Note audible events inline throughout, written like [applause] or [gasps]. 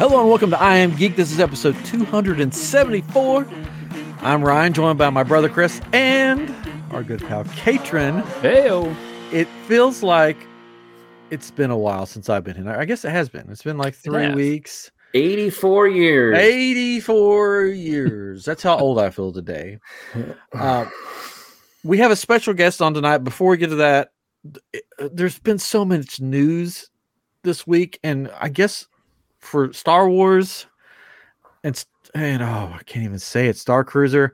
Hello and welcome to I Am Geek. This is episode 274. I'm Ryan, joined by my brother Chris and our good pal Catron. Heyo. It feels like it's been a while since I've been here. I guess it has been. It's been like three has. weeks. 84 years. 84 years. That's how old I feel today. [sighs] Uh, we have a special guest on tonight. Before we get to that, th- uh, there's been so much news this week, and I guess for Star Wars and and oh, I can't even say it. Star Cruiser.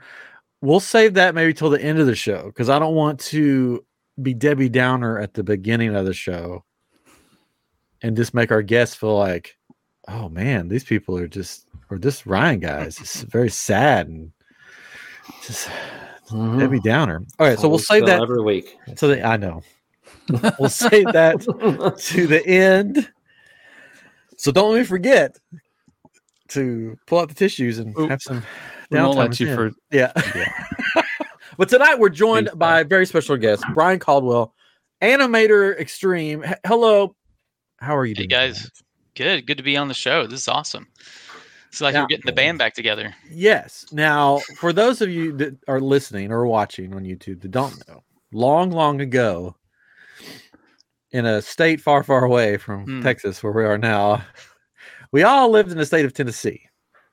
We'll save that maybe till the end of the show because I don't want to be Debbie Downer at the beginning of the show and just make our guests feel like, oh man, these people are just or this Ryan guys is very sad and just Mhm. Debbie Downer. All right, so we'll save that every week. to the I know. we'll save that [laughs] to the end. So don't let me forget to pull out the tissues and Oop. have some We won't let you for end. yeah. [laughs] [laughs] but tonight we're joined Please, by a very special guest, Bryon Caldwell, animator extreme. H- hello, how are you Hey, guys. tonight? Good, good to be on the show. This is awesome. It's like Yeah. we're getting the band back together. Yes. Now, for those of you that are listening or watching on YouTube that don't know, long, long ago, in a state far, far away from Hmm. Texas, where we are now, we all lived in the state of Tennessee,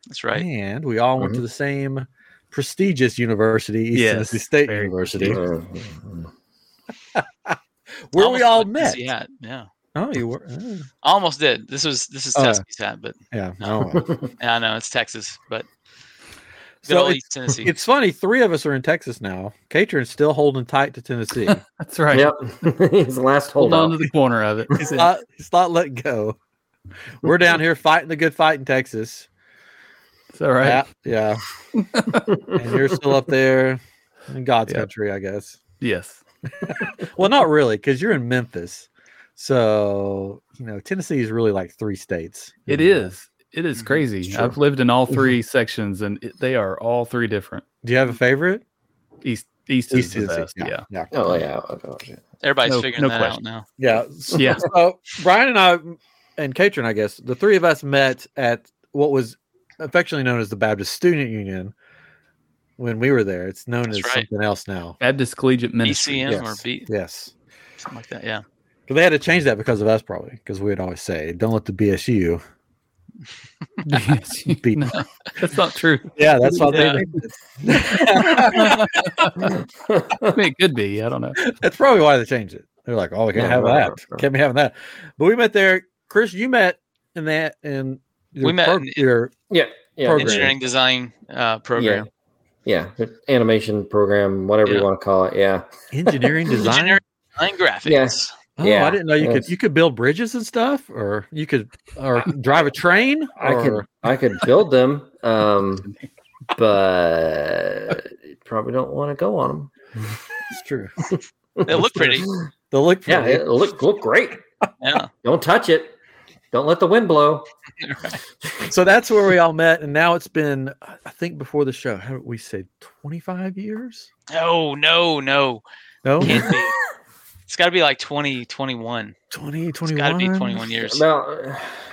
That's right. and we all went to the same prestigious university, East Yes, Tennessee State University, [laughs] where we all met. Tennessee Hat. Yeah, Oh, you were? oh, almost did. This was this is Oh, yeah. Hat, but yeah. No. oh. [laughs] yeah, I know it's Texas, but good So old it's, Tennessee. it's funny. Three of us are in Texas now. Catron's still holding tight to Tennessee. [laughs] That's right. Yep. [laughs] He's the last Hold on to the corner of it. He's not, he's not letting go. We're down here fighting the good fight in Texas. It's all right. Yeah, yeah. [laughs] and you're still up there in God's Yep. country, I guess. Yes. Well, not really, because you're in Memphis. So you know, Tennessee is really like three states. It is. It is Mhm. crazy. I've lived in all three sections, and it, they are all three different. Do you have a favorite? East, east, is the best. Yeah, Yeah. yeah, Oh, yeah. Oh, gosh, yeah. Everybody's no- figuring no that question. out now. yeah. So, [laughs] Yeah. so Bryon and I and Catron, I guess, the three of us met at what was affectionately known as the Baptist Student Union when we were there. It's known That's as right. something else now. Baptist Collegiate Ministry. BCM or Yes. B, Yes. something like that. Yeah. But they had to change that because of us, probably, because we'd always say, "Don't let the BSU." [laughs] Beat- no, that's not true. Yeah, that's why Yeah. they. [laughs] it. I mean, it could be. I don't know. that's probably why they changed it. They're like, "Oh, we can't Yeah, have right, that. right, right. Can't be having that." But we met there. Chris, you met in that and We met prog- in- your Yeah. Yeah. Program. Engineering design uh, program. Yeah. the Animation program, whatever Yeah. you want to call it. Yeah. engineering design. [laughs] Engineering design graphics. Yes. Oh, Yeah, I didn't know you could you could build bridges and stuff, or you could or drive a train. I could I could build them, um, [laughs] but you probably don't want to go on them. It's true. They look pretty. They look Yeah, it look look great. Yeah. Don't touch it. Don't let the wind blow. [laughs] so that's where we all met, and now it's been I think before the show. How did we say twenty five years? No, no, no. No, Can't be. [laughs] It's got to be like 20, 21. 20, It's got to be 21 years. About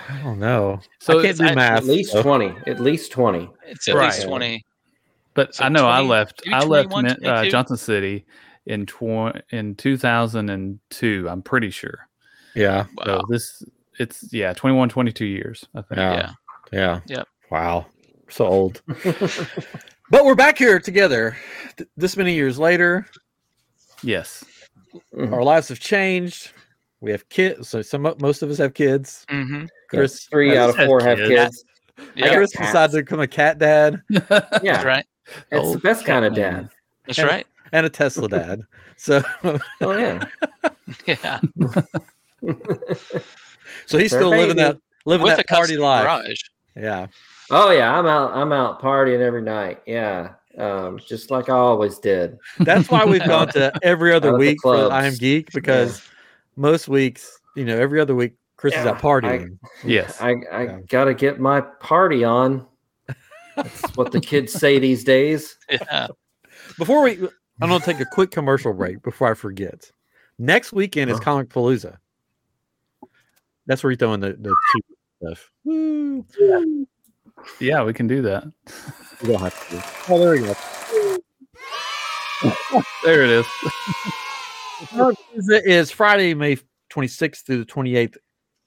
I don't know. So I can't do it's- math. at least so- twenty. At least twenty. It's at Right. least 20. But So I know I left. I left uh, Johnson City in tw- in 2002. I'm pretty sure. Yeah, So Wow. this it's yeah 21, 22 years. I think. Yeah. Yeah. yeah, Yep. Wow, so [laughs] old. but we're back here together. Th- this many years later, Yes. Mhm. our lives have changed. We have kids. So some most of us have kids. Mm-hmm. Chris, Yes, three has- out of has four have kids. kids. Yeah, got Chris cats. decided to become a cat dad [laughs] Yeah, that's right. it's the best kind of cat man. dad. That's And- right. and a Tesla dad. [laughs] So, Oh yeah. [laughs] Yeah. so he's Their still living that living With a that party life. garage. Yeah, Oh yeah. I'm out. I'm out partying every night. Yeah. Um, just like I always did. that's why we've gone to [laughs] every other Out of the week for. I am Geek because most weeks, you know, every other week Chris is Yeah, out partying. Yes. I I Yeah. gotta get my party on. That's what the kids say these days. [laughs] Yeah. Before we, I'm going to take a quick commercial break before I forget. Next weekend is Oh. Comicpalooza. That's where you throw in the, the cheap stuff. Woo. Yeah, we can do that. You don't have to. Oh, there we go. There it is. It is Friday, May 26th through the 28th.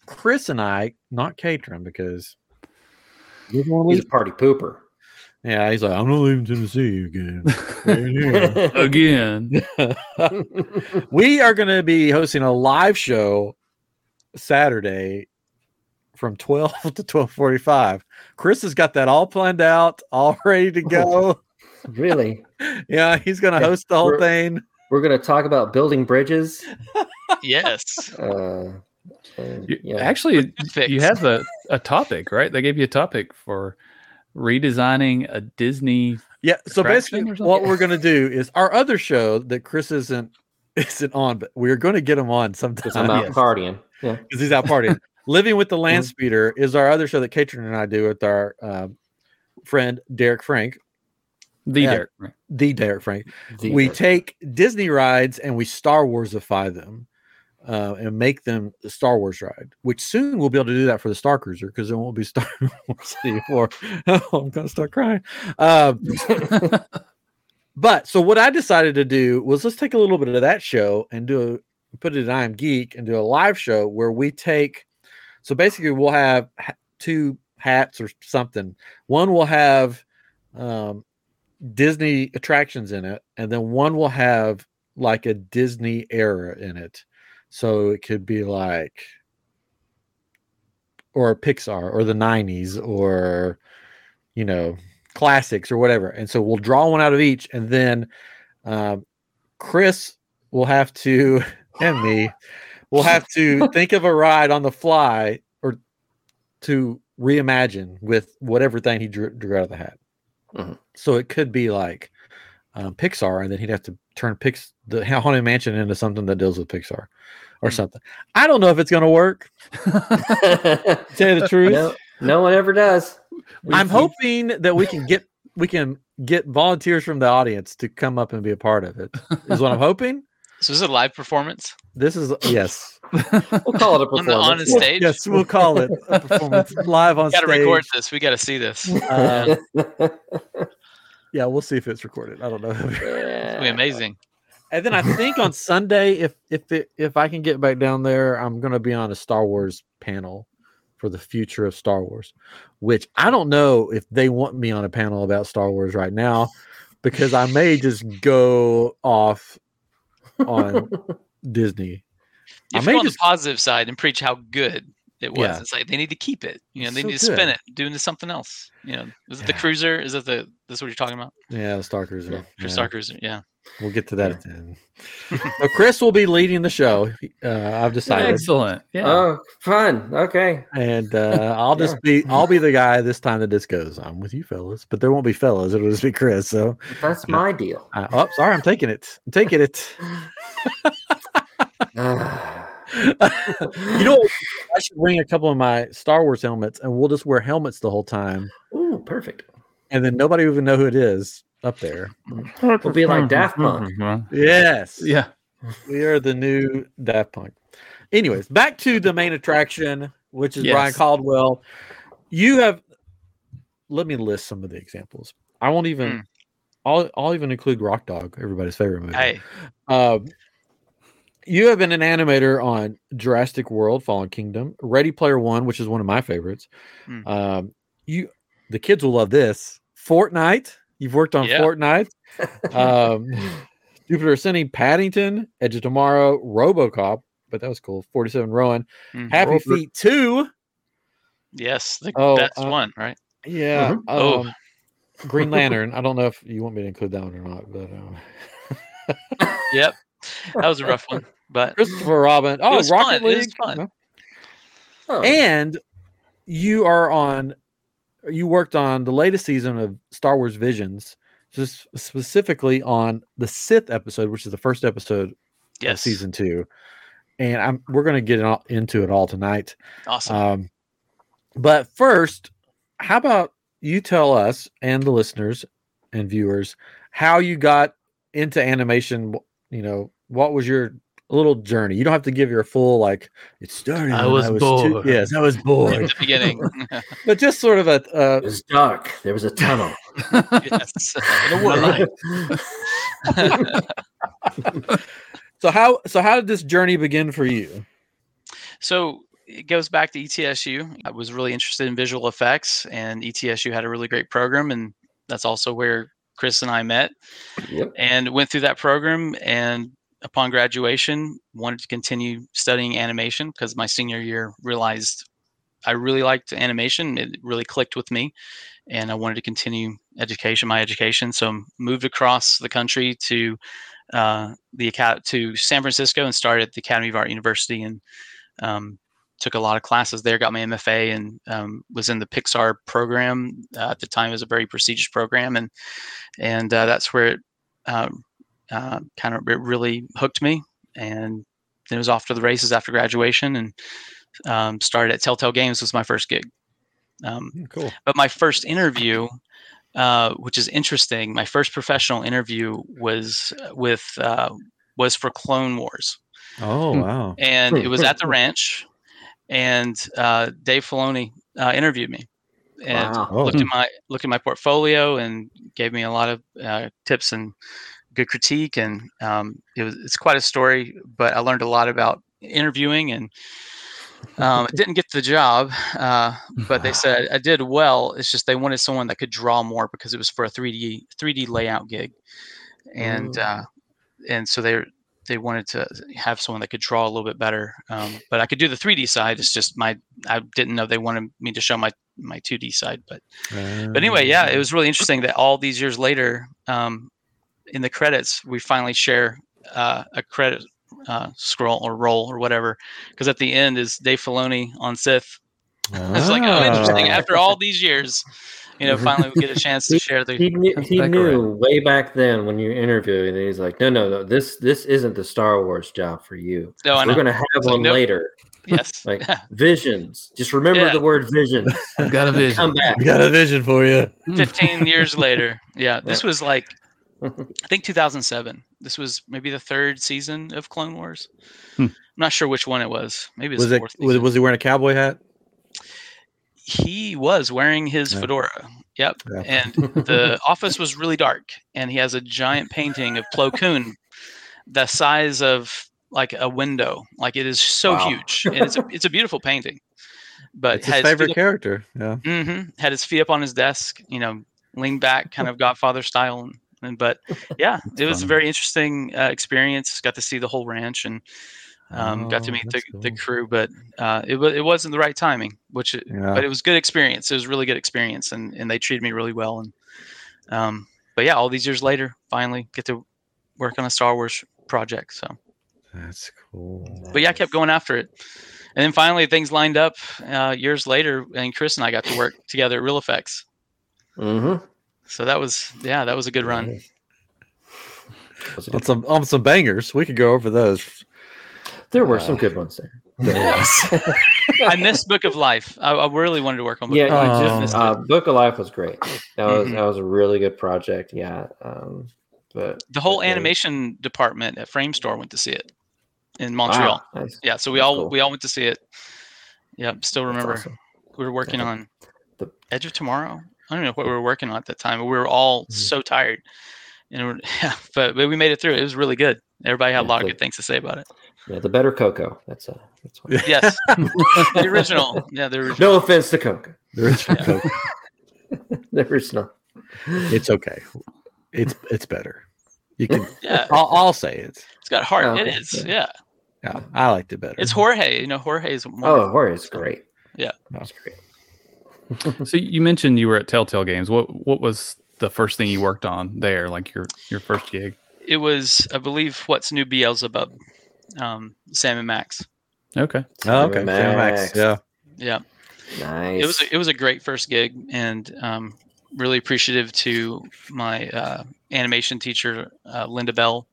Chris and I, not Catron, because you don't wanna He's leave- a party pooper. yeah, he's like, I'm not leaving Tennessee again. [laughs] Again. [laughs] we are going to be hosting a live show Saturday from 12 [laughs] to 12:45. Chris has got that all planned out, all [laughs] ready to go. [laughs] really? yeah, he's going to Yeah, host the whole we're- thing. We're going to talk about building bridges. Yes. Uh, and, You- yeah. Actually, you have a, a topic, right? They gave you a topic for redesigning a Disney. Yeah, so basically what we're going to do is our other show that Chris isn't isn't on, but we're going to get him on sometime. because I'm out yes. partying. Yeah. because he's out partying. Living with the Mm-hmm. Land Speeder is our other show that Catron and I do with our um, friend Derek Frank, The Yeah. Derek. right? the Derek Frank. The- we take Disney rides and we Star Warsify them uh, and make them a Star Wars ride. Which soon we'll be able to do that for the Star Cruiser because it won't be [laughs] Star Wars anymore. [laughs] oh, I'm gonna start crying. Um, [laughs] But so what I decided to do was let's take a little bit of that show and do a, put it in I am Geek and do a live show where we take. So basically, we'll have two hats or something. One will have um, Disney attractions in it, and then one will have like a Disney era in it. So it could be like, or Pixar or the '90s or, you know, classics or whatever. And so we'll draw one out of each, and then um, Chris will have to, [laughs] and me, [gasps] [laughs] will have to [laughs] think of a ride on the fly or to reimagine with whatever thing he drew, drew out of the hat. Mhm. So it could be like um, Pixar, and then he'd have to turn Pix the Haunted Mansion into something that deals with Pixar or Hmm. something. I don't know if it's going to work. to [laughs] tell you the truth, no, no one ever does. I'm hoping that we can get we can get volunteers from the audience to come up and be a part of it. Is what I'm hoping. So this is a live performance This is yes, We'll call it a [laughs] on the on the stage. yes, we'll call it a performance [laughs] live on We got to stage. record this. We got to see this. Uh, [laughs] yeah, we'll see if it's recorded. I don't know. gonna be amazing. And then I think on Sunday, if if it, if I can get back down there, I'm going to be on a Star Wars panel for the future of Star Wars, which I don't know if they want me on a panel about Star Wars right now, because I may just go off on [laughs] Disney. You I have to may go on just- the positive side and preach how good it was. Yeah. It's like they need to keep it. You know, It's they so need to spin good. it, doing something else. You know, is it the cruiser? Is it the this what you're talking about? Yeah, the Star Cruiser. For Yeah, Star Cruiser, yeah. We'll get to that at the end. [laughs] so Chris will be leading the show. Uh, I've decided. Excellent. Yeah. Oh, fun. Okay. and uh, [laughs] I'll just be I'll be the guy this time that this goes. I'm with you, fellas, but there won't be fellas. It'll just be Chris. So, That's my deal. uh, oh, sorry, I'm taking it. I'm taking it. [laughs] Ah. you know. I should bring a couple of my Star Wars helmets, and we'll just wear helmets the whole time, Ooh, perfect. and then nobody will even know who it is up there. We'll be like Daft Punk. Yes, Yeah. we are the new Daft Punk. Anyways, back to the main attraction, which is Bryon Caldwell. You have. Let me list some of the examples. I won't even. Hmm. I'll, I'll even include Rock Dog, everybody's favorite movie. Hey, Um, you have been an animator on Jurassic World: Fallen Kingdom, Ready Player One, which is one of my favorites. Hmm. Um, you, the kids will love this. Fortnite. You've worked on Yeah. Fortnite. [laughs] Um, Jupiter Ascending, Paddington, Edge of Tomorrow, RoboCop, but that was cool. Forty-seven Ronin, mhm. Happy Robert- Feet Two. yes, the Oh, best uh, one, right? Yeah. Mhm. Oh. Um, Green [laughs] Lantern. I don't know if you want me to include that one or not, but um, [laughs] Yep, that was a rough one, but Christopher Robin. Oh, was Rocket fun. It was fun. No. Oh, and you are on you worked on the latest season of star wars visions just specifically on the sith episode which is the first episode of yes, season two. And i'm we're going to get all, into it all tonight. Awesome. um but first how about you tell us and the listeners and viewers how you got into animation? You know what was your a little journey. You don't have to give your full like it started. I when was two- bored. yes, I was [laughs] bored. At the beginning. [laughs] but just sort of a uh, It was dark. There was a tunnel. [laughs] yes. so how so how did this journey begin for you? So it goes back to ETSU. I was really interested in visual effects, and ETSU had a really great program, and that's also where Chris and I met. Yep. And went through that program, and upon graduation, wanted to continue studying animation because my senior year realized I really liked animation. It really clicked with me, and I wanted to continue education, my education. So moved across the country to uh, the to San Francisco and started at the Academy of Art University and um, took a lot of classes there. Got my MFA and um, was in the Pixar program uh, at the time. It was a very prestigious program, and and uh, that's where it um, uh, kind of it really hooked me. And then it was off to the races after graduation, and um, started at Telltale Games was my first gig. Um, Cool. but my first interview, uh, which is interesting, my first professional interview was with uh, was for Clone Wars, Oh wow. and it was at the ranch, and uh, Dave Filoni uh, interviewed me, and Wow. Oh. looked at my looked at my portfolio and gave me a lot of uh, tips and good critique, and um, it was it's quite a story, but I learned a lot about interviewing and. Um, [laughs] didn't get the job, uh, but they [laughs] said I did well. It's just they wanted someone that could draw more because it was for a 3D 3D layout gig, and uh, and so they they wanted to have someone that could draw a little bit better. Um, but I could do the 3D side. It's just my I didn't know they wanted me to show my my 2D side. But but anyway, yeah, it was really interesting that all these years later, um, in the credits, we finally share uh, a credit uh, scroll or roll or whatever. Because at the end is Dave Filoni on Sith. [laughs] It's like oh, interesting. Ah. After all these years, you know, finally we get a chance to [laughs] share the. He knew, he knew way back then when you were interviewing, and he's like, "No, no, no. This this isn't the Star Wars job for you. No, I We're know. gonna have It's like, one nope. later. Yes. [laughs] Like visions. Just remember Yeah. the word vision. I've got a vision. Come back. We got a vision for you. 15 years later. Yeah, this was like I think 2007. This was maybe the third season of Clone Wars. Hmm. I'm not sure which one it was. Maybe it was, Was the it was, was he wearing a cowboy hat? he was wearing his Yeah. fedora. Yep. Yeah. And [laughs] the office was really dark, and he has a giant painting of Plo Koon, the size of like a window. Like it is so Wow. huge, and it's a [laughs] it's a beautiful painting. But It's his favorite character. Yeah. mhm, had his feet up on his desk, you know, leaned back, kind of Godfather style. And but [laughs] yeah, it was a very interesting uh, experience. Got to see the whole ranch and um, got to Oh, meet the, that's the crew. But uh, it was it wasn't the right timing, which it, Yeah. but it was good experience. It was really good experience, and and they treated me really well. And um, but yeah, all these years later, finally get to work on a Star Wars project. So, That's cool. but yeah, I kept going after it, and then finally things lined up uh, years later, and Chris and I got to work together at Reel FX. Mm-hmm. So that was yeah, that was a good run. On some on some bangers. We could go over those. There were some good ones there. [laughs] Yes. [laughs] I missed Book of Life. I, I really wanted to work on Book Yeah, of Life. Oh. Uh. Book of Life was great. That was Mhm. that was a really good project. Yeah. Um, but The whole but, yeah, animation department at Frame Store went to see it in Montreal. wow, nice. Yeah, so we That's all cool. we all went to see it. Yeah, still remember awesome. we were working Yeah. on The- Edge of Tomorrow. I don't know what we were working on at that time. but We were all Mhm. so tired, and we're, [laughs] yeah, but, but we made it through. It was really good. Everybody had a Yeah, lot of good things to say about it. Yeah, the better Coco. That's uh, that's what. [laughs] Yes, [laughs] the original. Yeah, the original. No offense to Coco. There is- The original. It's okay. It's it's better. You can. Yeah, I'll, I'll say it. it's got heart. Oh, it okay, is. yeah. Yeah, Yeah, I liked it better. it's Jorge. You know, Jorge is. Oh, wonderful. Jorge's great. Yeah. that's great. [laughs] So you mentioned you were at Telltale Games. What what was the first thing you worked on there? Like your your first gig? It was, I believe, what's new Beelzebub, um, Sam and Max. Okay. Oh, okay. Sam Sam Max. Max. Yeah. Yeah. Nice. it was a, it was a great first gig and um, really appreciative to my uh, animation teacher uh, Linda Bell.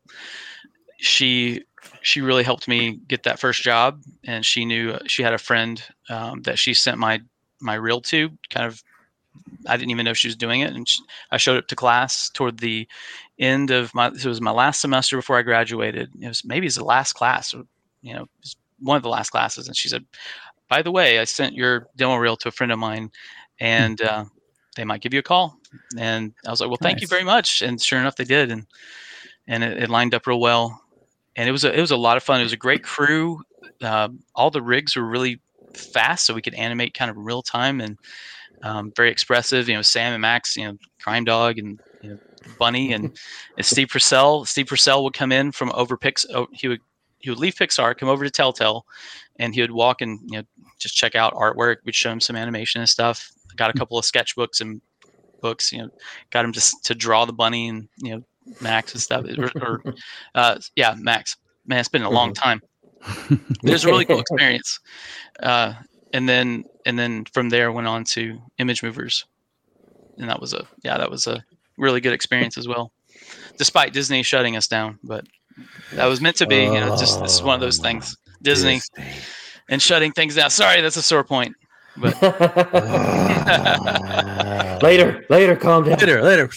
She she really helped me get that first job, and she knew she had a friend um, that she sent my my reel to, kind of I didn't even know she was doing it. And she, I showed up to class toward the end of my, it was my last semester before I graduated. It was maybe it's the last class, or, you know, one of the last classes. And she said, by the way, I sent your demo reel to a friend of mine and uh, they might give you a call. And I was like, well, thank nice. you very much. And sure enough, they did. And, and it, it, lined up real well. And it was a, it was a lot of fun. It was a great crew. Uh, all the rigs were really fast, so we could animate kind of real time and um, very expressive. You know, Sam and Max, you know, Crime Dog and you know, Bunny and, [laughs] and Steve Purcell. Steve Purcell would come in from over Pix. Oh, he would he would leave Pixar, come over to Telltale, and he would walk and you know just check out artwork. We'd show him some animation and stuff. Got a couple of sketchbooks and books. You know, got him just to draw the bunny and you know Max and stuff. Or, or [laughs] uh, yeah, Max. Man, it's been a long mm-hmm. time. [laughs] it was a really cool [laughs] experience. Uh, and then and then from there went on to Image Movers, and that was a yeah that was a really good experience as well, despite Disney shutting us down. But that was meant to be. You know, just it's one of those things. Disney, Disney. and shutting things down. Sorry, that's a sore point. But [laughs] later, later, calm down. Later, later.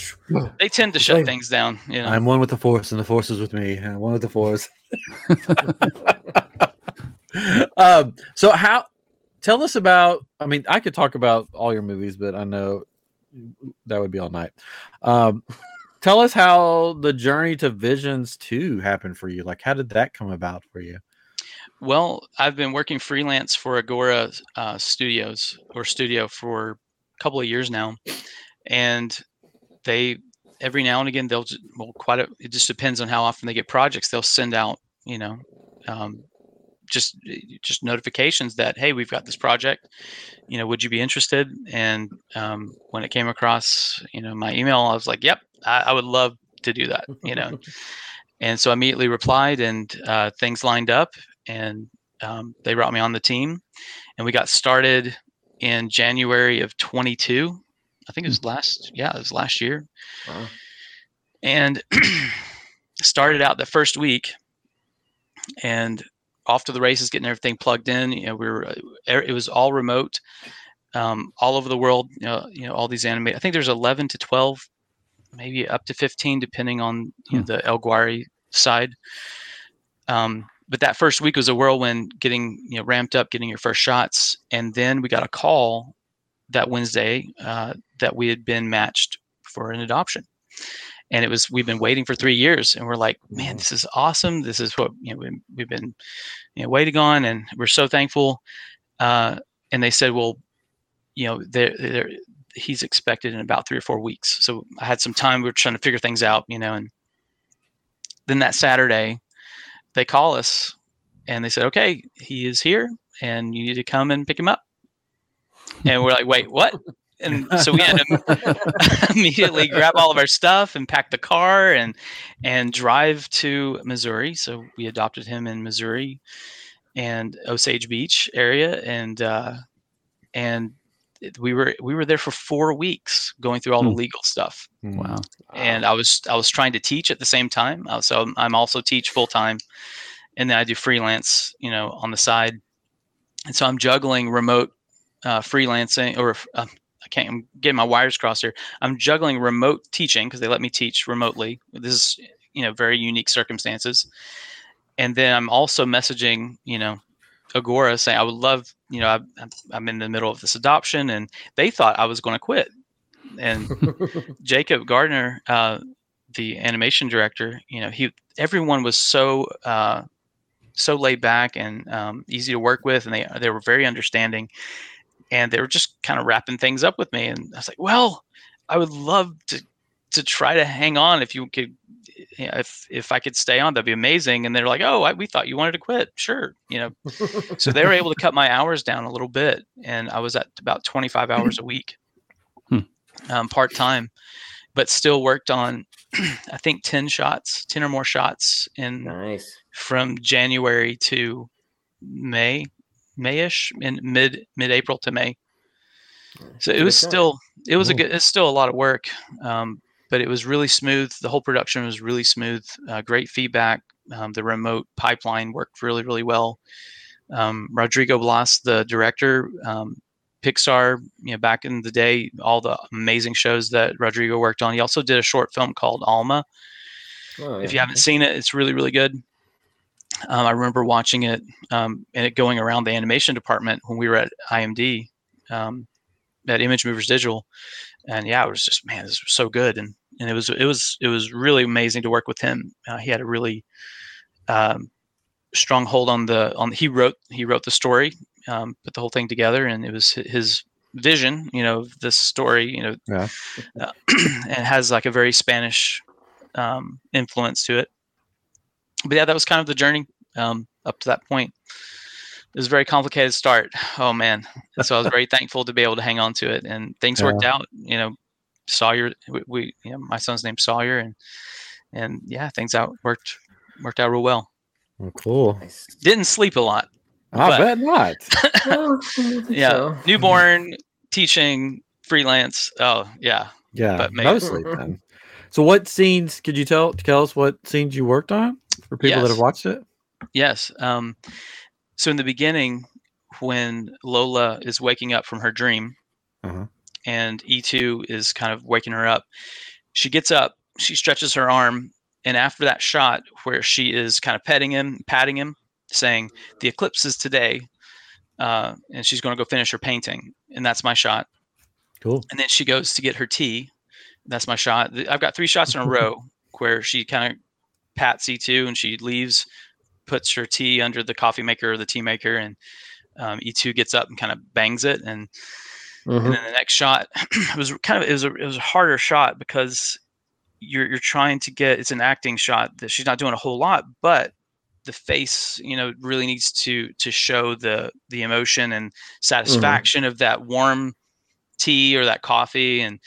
They tend to shut later. things down. You know? I'm one with the force, and the force is with me. I'm one with the force. Um, so how? Tell us about. I mean, I could talk about all your movies, but I know that would be all night. Um, tell us how the journey to Visions Two happened for you. Like, how did that come about for you? Well, I've been working freelance for Agora uh, Studios or Studio for a couple of years now, and they every now and again they'll well quite a, it just depends on how often they get projects. They'll send out you know um, just just notifications that hey we've got this project you know would you be interested and um, when it came across you know my email i was like yep i, I would love to do that you know [laughs] and so i immediately replied and uh, things lined up and um, they brought me on the team, and we got started in January of 22. I think it was last, yeah, it was last year. Wow. And [clears throat] started out the first week, and off to the races, getting everything plugged in. You know, we were uh, it was all remote, um, all over the world. You know, you know all these animate. I think there's 11 to 12, maybe up to 15, depending on you know, hmm. the El Guiri side. Um, but that first week was a whirlwind getting you know ramped up getting your first shots and then we got a call that wednesday uh, that we had been matched for an adoption. And it was we've been waiting for three years and we're like man this is awesome. This is what you know we, we've been you know waiting on and we're so thankful. Uh, and they said well you know they're, they're he's expected in about three or four weeks. So i had some time we were trying to figure things out you know and then that saturday they call us and they said, okay, he is here and you need to come and pick him up. And we're like, wait, what? And so we had to [laughs] immediately grab all of our stuff and pack the car and and drive to Missouri. So we adopted him in Missouri and Osage Beach area, and uh, and we were we were there for four weeks going through all the hmm. legal stuff. Wow! And I was I was trying to teach at the same time. So I'm also teach full time, and then I do freelance, you know, on the side. And so I'm juggling remote uh, freelancing, or uh, I can't I'm getting my wires crossed here. I'm juggling remote teaching because they let me teach remotely. This is you know very unique circumstances, and then I'm also messaging you know Agora saying I would love you know, I, I'm in the middle of this adoption, and they thought I was going to quit. And [laughs] Jacob Gardner, uh, the animation director, you know, he everyone was so uh, so laid back and um, easy to work with, and they they were very understanding, and they were just kind of wrapping things up with me. And I was like, well, I would love to to try to hang on if you could you know, if if I could stay on, that'd be amazing. And they're like, oh, I, we thought you wanted to quit. Sure, you know. so they were able to cut my hours down a little bit, and I was at about 25 hours a week, hmm. um, part time, but still worked on, [clears throat] I think 10 shots, 10 or more shots in nice. from January to May, Mayish, in mid mid April to May. So it was still it was a good it's still a lot of work. Um, but it was really smooth. The whole production was really smooth. Uh, great feedback. Um, the remote pipeline worked really, really well. Um, Rodrigo Blas, the director, um, Pixar, you know, back in the day, all the amazing shows that Rodrigo worked on. He also did a short film called Alma. Oh, If you haven't seen it, it's really, really good. Um, I remember watching it um, and it going around the animation department when we were at IMD um, at Image Movers Digital, and yeah, it was just man, this was so good, and and it was it was it was really amazing to work with him. Uh, he had a really um, strong hold on the on. He wrote he wrote the story, um, put the whole thing together, and it was his vision, you know, this story, you know, Yeah. uh, [clears throat] and has like a very Spanish um, influence to it. But yeah, that was kind of the journey um, up to that point. It was a very complicated start. Oh man! So I was very [laughs] thankful to be able to hang on to it, and things worked out. You know, Sawyer, we, we you know, my son's name Sawyer, and and yeah, things out worked worked out real well. Oh, cool. Nice. Didn't sleep a lot. I But- bet not. Well, [laughs] [laughs] Yeah, so- newborn, teaching, freelance. Oh yeah, Yeah, But maybe- mostly then. So, what scenes could you tell tell us what scenes you worked on for people that have watched it? Yes. Um, so in the beginning, when Lola is waking up from her dream, Uh-huh. and E2 is kind of waking her up, she gets up, she stretches her arm, and after that shot where she is kind of petting him, patting him, saying, "The eclipse is today," uh, and she's going to go finish her painting, and that's my shot. Cool. And then she goes to get her tea. That's my shot. I've got three shots in a [laughs] row where she kind of pats E2 and she leaves, puts her tea under the coffee maker or the tea maker, and um, E2 gets up and kind of bangs it. And, Mhm. and then the next shot [clears throat] it was kind of it was a it was a harder shot because you're you're trying to get it's an acting shot that she's not doing a whole lot, but the face you know really needs to to show the the emotion and satisfaction of that warm tea or that coffee and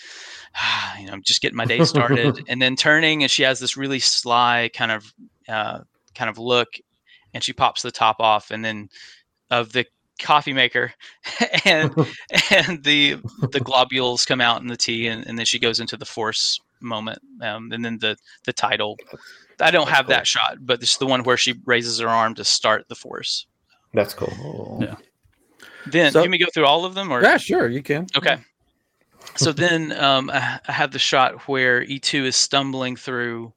[sighs] you know I'm just getting my day started [laughs] and then turning and she has this really sly kind of uh, kind of look and she pops the top off and then of the coffee maker [laughs] and [laughs] and the the globules come out in the tea and, and then she goes into the force moment um, and then the the title I don't That's have cool. that shot but it's the one where she raises her arm to start the force That's cool. Yeah. Then So- can we go through all of them or Yeah, sure, you can. Okay. So then um, I I have the shot where E2 is stumbling through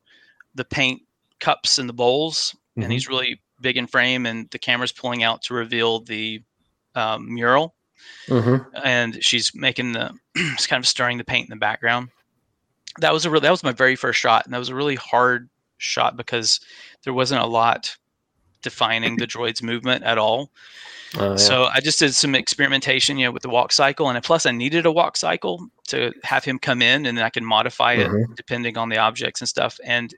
the paint cups and the bowls, Mhm. and he's really big in frame, and the camera's pulling out to reveal the um, mural, hmm and she's making the, [clears throat] she's kind of stirring the paint in the background. That was a real, that was my very first shot, and that was a really hard shot because there wasn't a lot defining the droid's movement at all. Oh, yeah. So I just did some experimentation, you know, with the walk cycle, and plus I needed a walk cycle to have him come in, and then I can modify it Mhm. depending on the objects and stuff. And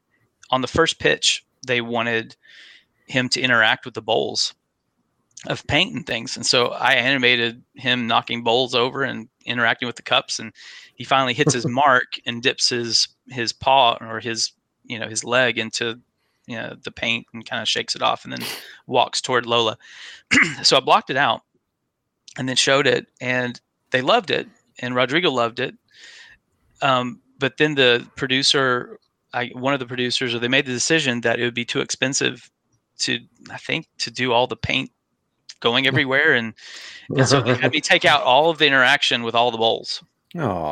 on the first pitch, they wanted him to interact with the bowls of paint and things, and so I animated him knocking bowls over and interacting with the cups, and he finally hits his [laughs] mark and dips his his paw or his you know his leg into you know the paint and kind of shakes it off, and then walks toward Lola. [clears throat] so I blocked it out and then showed it, and they loved it, and Rodrigo loved it. Um, but then the producer, I, one of the producers, or they made the decision that it would be too expensive to, I think, to do all the paint going everywhere, and, and so they had me take out all of the interaction with all the bowls. Oh,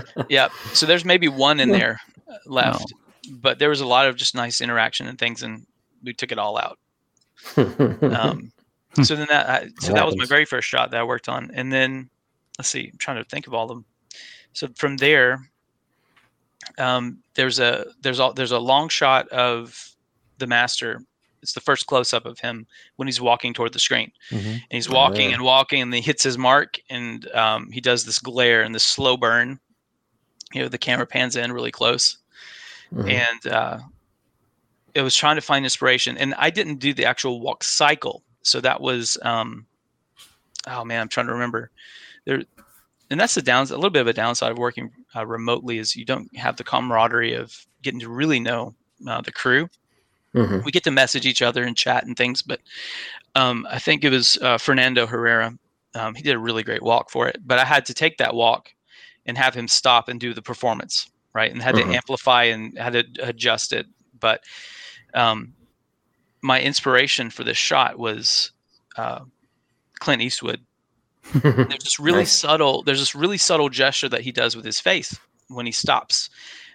[laughs] Yeah, so there's maybe one in there uh, left, but there was a lot of just nice interaction and things, and we took it all out. [laughs] Um, so then that I, so That was my very first shot that I worked on, and then let's see, I'm trying to think of all of them. So from there, um, there's a there's a there's a long shot of the master. It's the first close up of him when he's walking toward the screen, Mhm. and he's walking and walking, and he hits his mark, and um, he does this glare and this slow burn. You know, the camera pans in really close, Mhm. and uh, it was trying to find inspiration. And I didn't do the actual walk cycle, so that was um, oh man, I'm trying to remember there. And that's the downs a little bit of a downside of working uh, remotely is you don't have the camaraderie of getting to really know uh, the crew. Mhm. We get to message each other and chat and things, but um, I think it was uh, Fernando Herrera. Um, he did a really great walk for it, but I had to take that walk and have him stop and do the performance, right? And had Mhm. to amplify and had to adjust it. But um, my inspiration for this shot was uh, Clint Eastwood. [laughs] there's this really Nice. subtle there's this really subtle gesture that he does with his face when he stops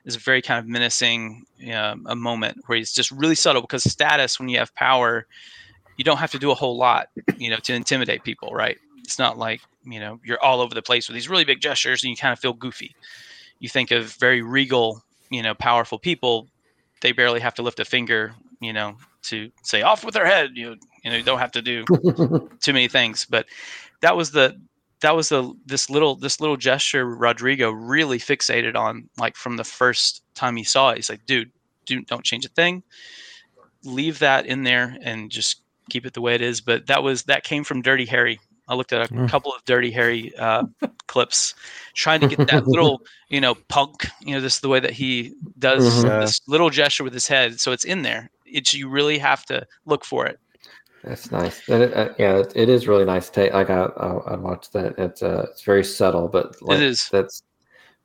is a very kind of menacing um, a moment where he's just really subtle because status when you have power you don't have to do a whole lot you know to intimidate people right it's not like you know you're all over the place with these really big gestures and you kind of feel goofy you think of very regal you know powerful people they barely have to lift a finger you know to say off with their head you know you know you don't have to do [laughs] too many things. But that was the that was the this little this little gesture rodrigo really fixated on like from the first time he saw it. He's like dude do, don't change a thing. Leave that in there and just keep it the way it is. But that was that came from dirty harry i looked at a couple of dirty harry uh, [laughs] clips trying to get that little [laughs] you know punk you know this is the way that he does Mhm. This little gesture with his head so it's in there it's you really have to look for it That's nice. And it, uh, yeah, it, it is really nice. Take like I I, I watched that. It's uh it's very subtle, but like, is. That's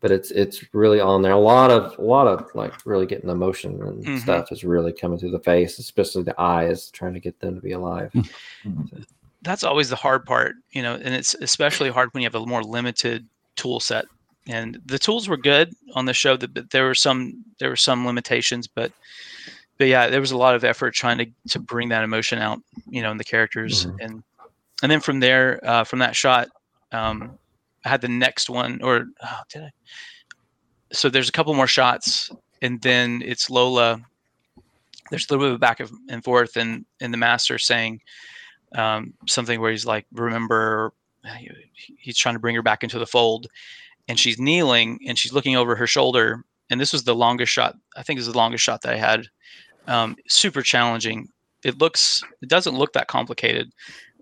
but it's it's really on there. A lot of a lot of like really getting the motion and Mhm. stuff is really coming through the face, especially the eyes, trying to get them to be alive. [laughs] that's always the hard part, you know, and it's especially hard when you have a more limited tool set. And the tools were good on the show, that- but there were some there were some limitations, but but yeah, there was a lot of effort trying to to bring that emotion out, you know, in the characters, Mhm. and and then from there, uh, from that shot, um, I had the next one, or oh, did I? So there's a couple more shots, and then it's Lola. There's a little bit of back and forth, and and the master saying, um, something where he's like, remember, he's trying to bring her back into the fold, and she's kneeling and she's looking over her shoulder. And this was the longest shot. I think this is the longest shot that I had. Um, super challenging. It looks, it doesn't look that complicated,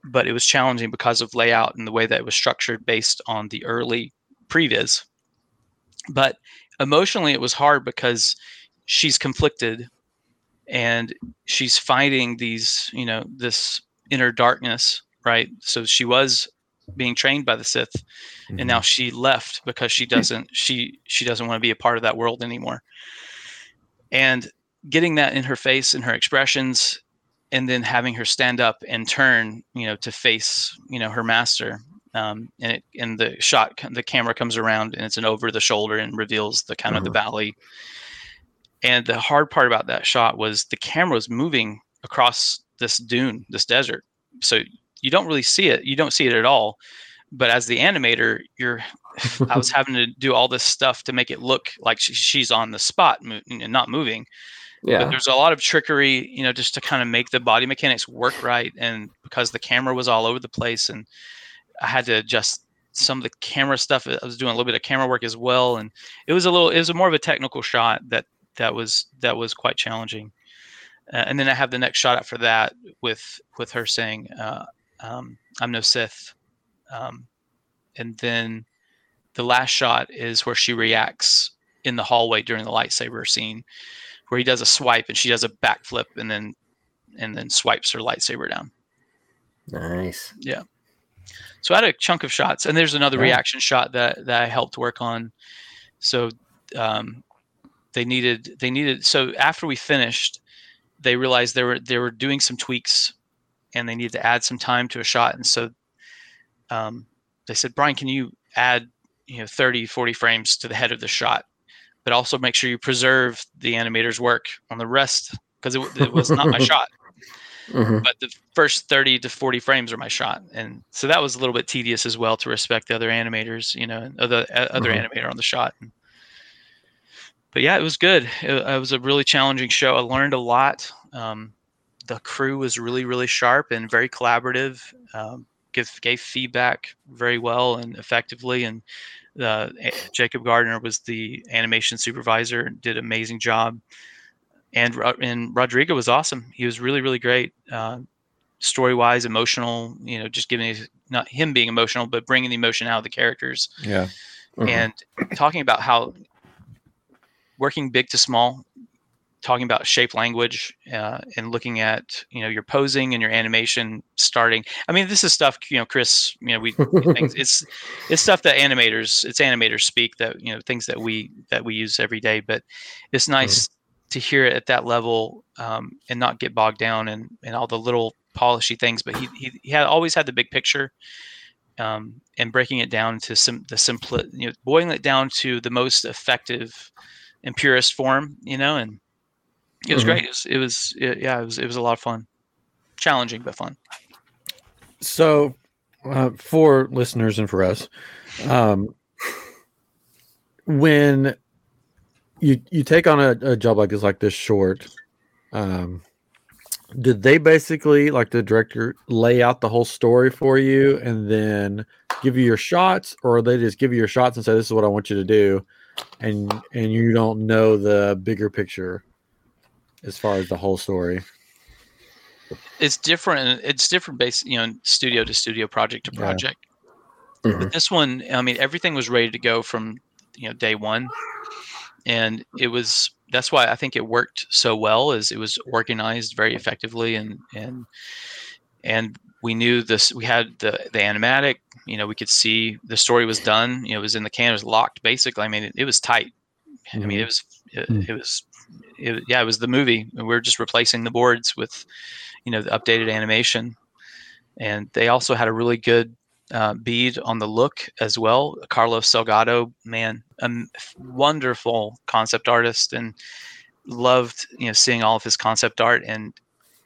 but it was challenging because of layout and the way that it was structured based on the early previs. But emotionally, it was hard because she's conflicted and she's fighting these, you know, this inner darkness, right? So she was being trained by the Sith, and now mm-hmm. she left because she hmm. doesn't she she doesn't want to be a part of that world anymore. And getting that in her face and her expressions, and then having her stand up and turn, you know, to face you know her master. Um, and it and the shot the camera comes around and it's an over the shoulder and reveals the kind of the uh-huh. valley. And the hard part about that shot was the camera was moving across this dune, this desert. So you don't really see it. You don't see it at all. But as the animator, you're I was [laughs] having to do all this stuff to make it look like she, she's on the spot mo- and not moving. But Yeah. there's a lot of trickery, you know, just to kind of make the body mechanics work right. And because the camera was all over the place, and I had to adjust some of the camera stuff. I was doing a little bit of camera work as well, and it was a little, it was more of a technical shot that that was that was quite challenging. Uh, and then I have the next shot after that with with her saying, uh, um, "I'm no Sith," um, and then the last shot is where she reacts in the hallway during the lightsaber scene, where he does a swipe and she does a backflip and then and then swipes her lightsaber down. Nice. Yeah. So I had a chunk of shots, and there's another Yeah. reaction shot that that I helped work on. So um, they needed they needed so after we finished, they realized they were they were doing some tweaks, and they needed to add some time to a shot, and so um, they said, Bryon, can you add you know 30, 40 frames to the head of the shot, but also make sure you preserve the animator's work on the rest because it, it was not my [laughs] shot Mhm. but the first 30 to 40 frames are my shot and so that was a little bit tedious as well to respect the other animators you know uh, the uh, other Mhm. animator on the shot but yeah it was good it, it was a really challenging show i learned a lot um, the crew was really really sharp and very collaborative um, give, gave feedback very well and effectively and uh, jacob gardner was the animation supervisor and did an amazing job and and Rodrigo was awesome. He was really really great, uh, story wise, emotional. You know, just giving not him being emotional, but bringing the emotion out of the characters Yeah. Mhm. and talking about how working big to small, talking about shape language uh, and looking at you know your posing and your animation starting. I mean, this is stuff you know, Chris. You know, we things, [laughs] it's it's stuff that animators it's animators speak that you know things that we that we use every day. But it's nice to hear it at that level um, and not get bogged down in in all the little polishy things. But he he, he had always had the big picture. um, and breaking it down to some the simple, you know, boiling it down to the most effective and purest form, you know, and it was Mhm. great. It was, it was it- yeah, it was it was a lot of fun, challenging but fun. So, uh, for listeners and for us, um, when you you take on a, a job like this, like this short, um, did they basically like the director lay out the whole story for you and then give you your shots, or they just give you your shots and say, "This is what I want you to do," and and you don't know the bigger picture as far as the whole story? It's different. It's different based, you know, studio to studio, project to Yeah. project. Mhm. But this one, I mean, everything was ready to go from you know day one, and it was. That's why I think it worked so well. Is it was organized very effectively, and and and we knew this. We had the the animatic. You know, we could see the story was done. You know, it was in the can. It was locked. Basically, I mean, it, it was tight. I mean, it was it, Mm. it was it, yeah, it was the movie. and We are just replacing the boards with you know the updated animation, and they also had a really good uh, bead on the look as well. Carlos Salgado, man, a m- wonderful concept artist, and loved you know seeing all of his concept art and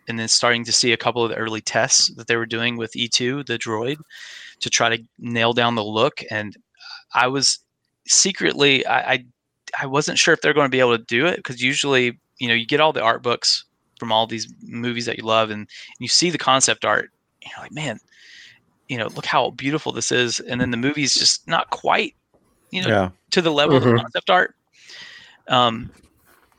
and then starting to see a couple of the early tests that they were doing with E2, the droid, to try to nail down the look. And I was secretly, I, I, I wasn't sure if they're going to be able to do it because usually, you know, you get all the art books from all these movies that you love, and you see the concept art, and you're like, man, you know, look how beautiful this is, and then the movie's just not quite, you know, Yeah. to the level of Mhm. the concept art. Um,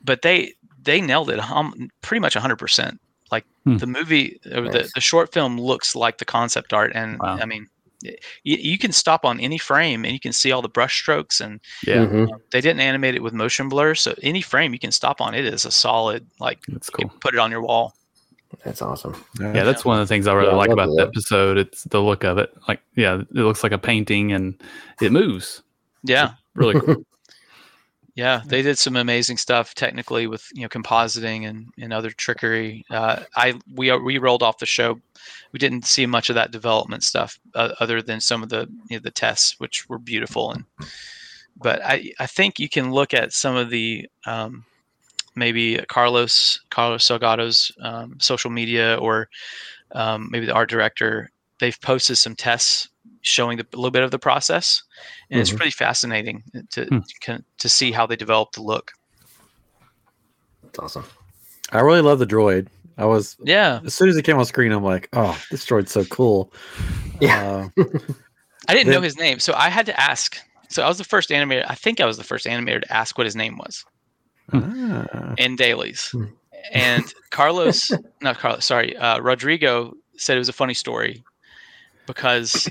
but they they nailed it um, pretty much 100%. Like Hmm. the movie, or the, Nice. the short film looks like the concept art. And Wow. I mean, y- you, you can stop on any frame and you can see all the brush strokes and Yeah, Mhm. they didn't animate it with motion blur. So any frame you can stop on it is a solid, like that's you can cool. put it on your wall. That's awesome. Yeah, that's one of the things I really Yeah, like love about the the look. episode. It's the look of it. Like, yeah, it looks like a painting and it moves. Yeah. Really cool. [laughs] Yeah, they did some amazing stuff technically with you know compositing and, and other trickery. Uh, I we uh, we rolled off the show. We didn't see much of that development stuff uh, other than some of the you know, the tests, which were beautiful. And but I I think you can look at some of the um, maybe Carlos Carlos Salgado's um, social media or um, maybe the art director. They've posted some tests showing the, a little bit of the process, and it's Mhm. pretty fascinating to Hmm. to, to see how they develop the look. That's awesome. I really love the droid. I was Yeah, as soon as it came on screen, I'm like, oh, this droid's so cool. Yeah. Uh, [laughs] I didn't know his name, so I had to ask. So I was the first animator. I think I was the first animator to ask what his name was ah. in dailies. Hmm. And [laughs] Carlos, not Carlos, sorry, uh, Rodrigo said it was a funny story because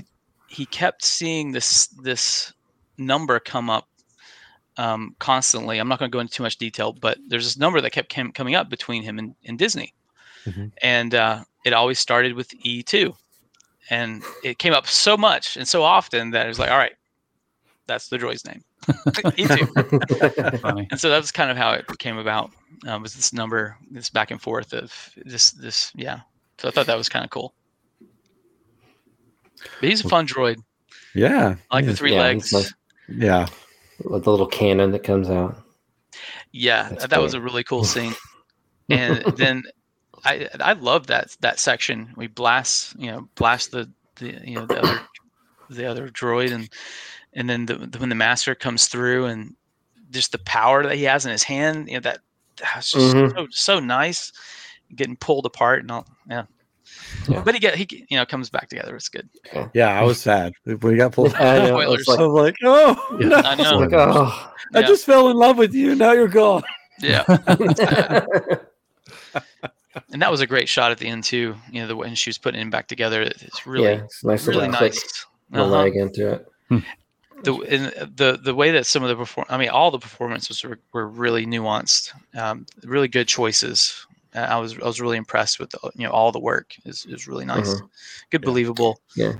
he kept seeing this this number come up um, constantly. I'm not going to go into too much detail, but there's this number that kept cam- coming up between him and, and Disney, Mhm. and uh, it always started with E2, and it came up so much and so often that it was like, all right, that's the droid's name, [laughs] E2. [laughs] Funny. And so that was kind of how it came about. Um, was this number, this back and forth of this, this, yeah. So I thought that was kind of cool. But he's a fun droid. yeah, I like the three Yeah, legs. it's nice. yeah. With the little cannon that comes out. Yeah, That's that was a really cool [laughs] scene. and then I I love that that section. We blast, you know, blast the the you know the other the other droid and and then the, the when the master comes through and just the power that he has in his hand, you know, that that's just Mhm. so so nice. Getting pulled apart and all, yeah. Yeah. But he get he you know comes back together. It's good. Yeah, I was sad when he got pulled. [laughs] I know, Spoilers. it's like, I was like, oh, Yeah. no. I know. like, oh. I just fell in love with you. Now you're gone. Yeah, [laughs] [laughs] and that was a great shot at the end too. You know, the when she was putting him back together, it's really yeah, it's nice really nice. the Uh-huh. leg into it. the and the the way that some of the perform I mean all the performances were, were really nuanced, um, really good choices. Uh, I was I was really impressed with the, you know all the work is is really nice, Mhm. good, Yeah. believable. Yeah,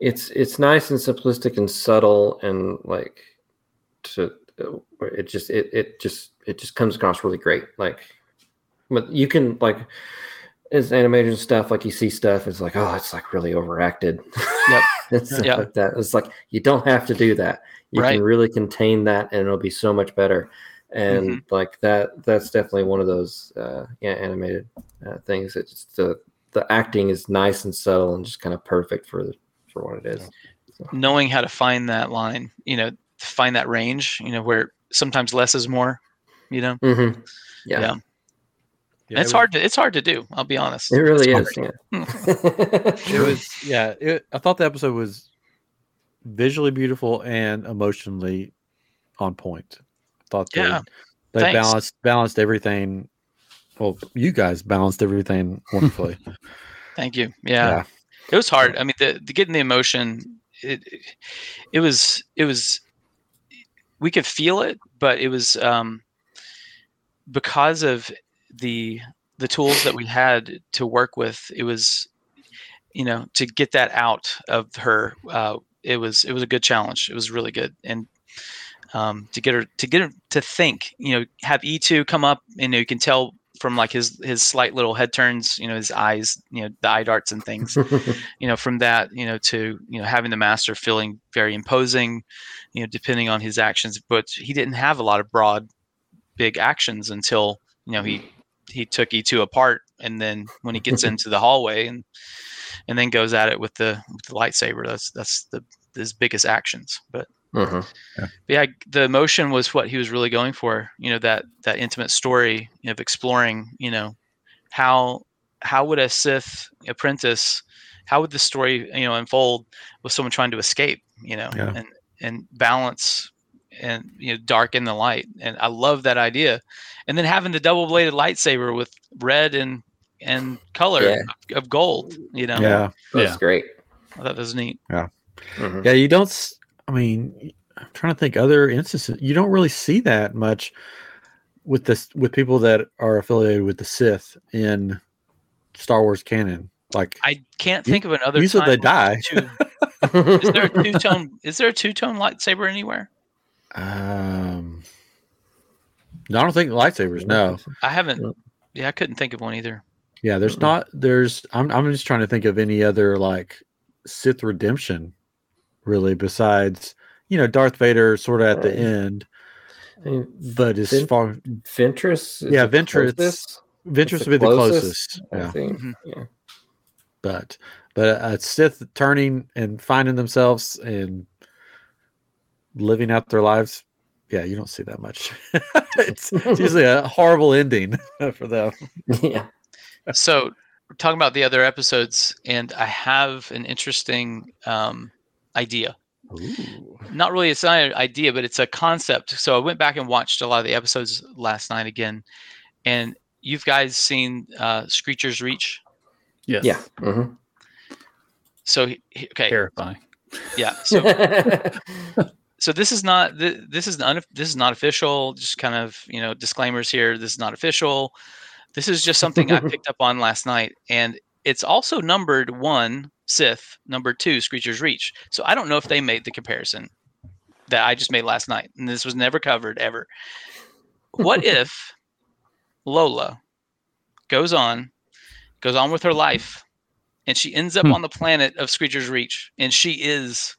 it's it's nice and simplistic and subtle and like to uh, it just it it just it just comes across really great. Like, but you can like is animated stuff like you see stuff it's like oh it's like really overacted Yep. [laughs] stuff Yep. like that it's like you don't have to do that you Right. can really contain that and it'll be so much better and Mhm. like that that's definitely one of those uh yeah animated uh, things it's just the the acting is nice and subtle and just kind of perfect for for what it is knowing how to find that line, you know, find that range, you know, where sometimes less is more, you know. hmm yeah, Yeah. Yeah, it's it hard to it's hard to do, I'll be honest. it really It's is yeah it was yeah it, i thought the episode was visually beautiful and emotionally on point i thought they, Yeah, they thanks. balanced balanced everything well you guys balanced everything wonderfully [laughs] Thank you. Yeah. Yeah. It was hard. I mean, the, the getting the emotion, it, it was, it was, we could feel it, but it was, um, because of the, the tools that we had to work with, it was, you know, to get that out of her, uh, it was, it was a good challenge. It was really good. And, um, to get her, to get her to think, you know, have E2 come up and you, know, you can tell from like his his slight little head turns, you know, his eyes, you know, the eye darts and things, [laughs] you know, from that, you know, to you know having the master feeling very imposing, you know, depending on his actions. But he didn't have a lot of broad, big actions until you know he he took E2 apart, and then when he gets into the hallway and and then goes at it with the with the lightsaber, that's that's the his biggest actions. But Mhm. but yeah, the emotion was what he was really going for. You know, that that intimate story of exploring. You know, how how would a Sith apprentice, how would the story you know unfold with someone trying to escape? You know, Yeah. and and balance and you know dark darken the light. And I love that idea. And then having the double bladed lightsaber with red and and color Yeah. of, of gold. You know, yeah that's Yeah. great I thought that was neat. Mhm. yeah you don't s- i mean i'm trying to think other instances you don't really see that much with this with people that are affiliated with the sith in star wars canon like I can't You- think of another. usually they die two- is there a two tone? Is there a two tone lightsaber anywhere? [laughs] um no, i don't think lightsabers no I haven't. Yeah, I couldn't think of one either. Yeah, there's not there's I'm I'm just trying to think of any other like Sith redemption really besides you know Darth Vader sort of at the end I mean, but as Vin- far Ventress. is Yeah, the Ventress closest, Ventress would be the closest, closest I yeah think. Mhm. Yeah. but but a Sith turning and finding themselves and living out their lives yeah you don't see that much it's, [laughs] it's usually a horrible ending [laughs] for them [laughs] yeah. So we're talking about the other episodes, and I have an interesting um, idea. Not really, it's not an idea, but it's a concept. So I went back and watched a lot of the episodes last night again, and you've guys seen uh, Screecher's Reach. Yes. Yeah. mhm. So he- he- okay, Terrifying. yeah. So [laughs] so this is not th- this is not this is not official just kind of you know disclaimers here this is not official this is just something i [laughs] picked up on last night and it's also numbered one sith number two screecher's reach so i don't know if they made the comparison that i just made last night and this was never covered ever what [laughs] if lola goes on goes on with her life and she ends up Hmm. on the planet of screecher's reach and she is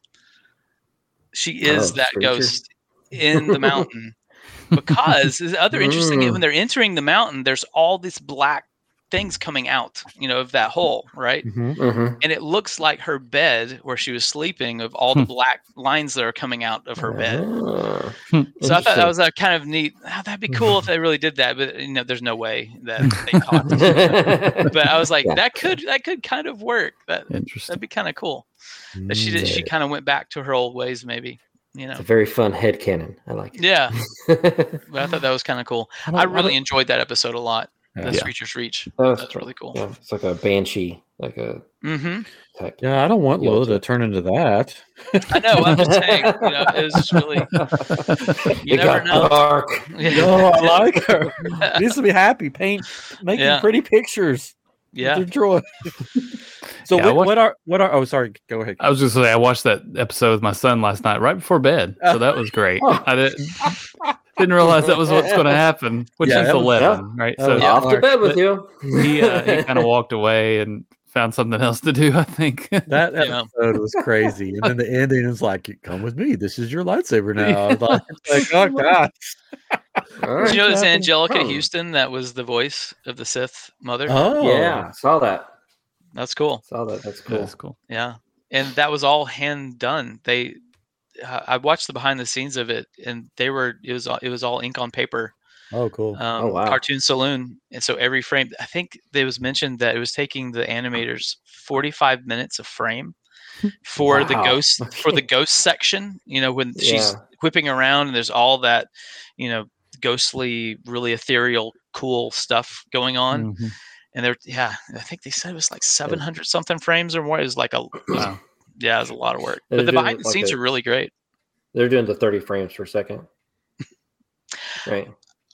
she is Oh, that Screecher. ghost in the mountain [laughs] because the other interesting Mm. when they're entering the mountain there's all this black things coming out you know of that hole right Mhm. Mhm. and it looks like her bed where she was sleeping of all the Hmm. black lines that are coming out of her bed Ah, Hmm. so I thought that was a kind of neat. ah, that'd be cool if they really did that, but you know, there's no way that they caught. it. [laughs] But I was like, Yeah. that could that could kind of work. That that'd be kind of cool. That she did, she kind of went back to her old ways, maybe. You know, It's a very fun head cannon. I like it. yeah. [laughs] But I thought that was kind of cool. don't- I don't- really enjoyed that episode a lot. Yeah. The Yeah. Screecher's Reach. That was That's really cool. Yeah, it's like a banshee, like a hmm type. yeah I don't want Yeah, Lola to turn into that I know. I'm just saying. You know, it was really. [laughs] You it never got know. dark. no I like her [laughs] needs to be happy paint making Yeah. pretty pictures yeah. They're joy. [laughs] So Yeah, what, watched- what are what are? Oh, sorry. Go ahead. I was just say I watched that episode with my son last night, right before bed. So that was great. [laughs] Oh. I didn't didn't realize that was what's going to happen, which Yeah, is that was- eleven, right? So was- Off to bed with you. he uh, he kind of [laughs] walked away and found something else to do. I think. That [laughs] Yeah. episode was crazy, and then the ending is like, "Come with me. This is your lightsaber now." I was like, it's like, oh god. All Did you know it's Anjelica wrong. Huston that was the voice of the Sith mother? Oh Yeah, saw that. That's cool. Saw that. That's cool. That's cool. Yeah, and that was all hand done. They, uh, I watched the behind the scenes of it, and they were it was all- it was all ink on paper, Oh, cool. um, wow. cartoon saloon, and so every frame. I think it was mentioned that it was taking the animators forty five minutes a frame for the Wow. ghost for the [laughs] ghost section. You know when she's whipping around and there's all that, you know, ghostly, really ethereal, cool stuff going on. Mhm. And there, yeah, I think they said it was like 700 something frames or more. It was like a, it [clears throat] Wow. yeah, it was a lot of work. They're But the behind the like scenes a- are really great. They're doing the 30 frames per second. [sighs] Right.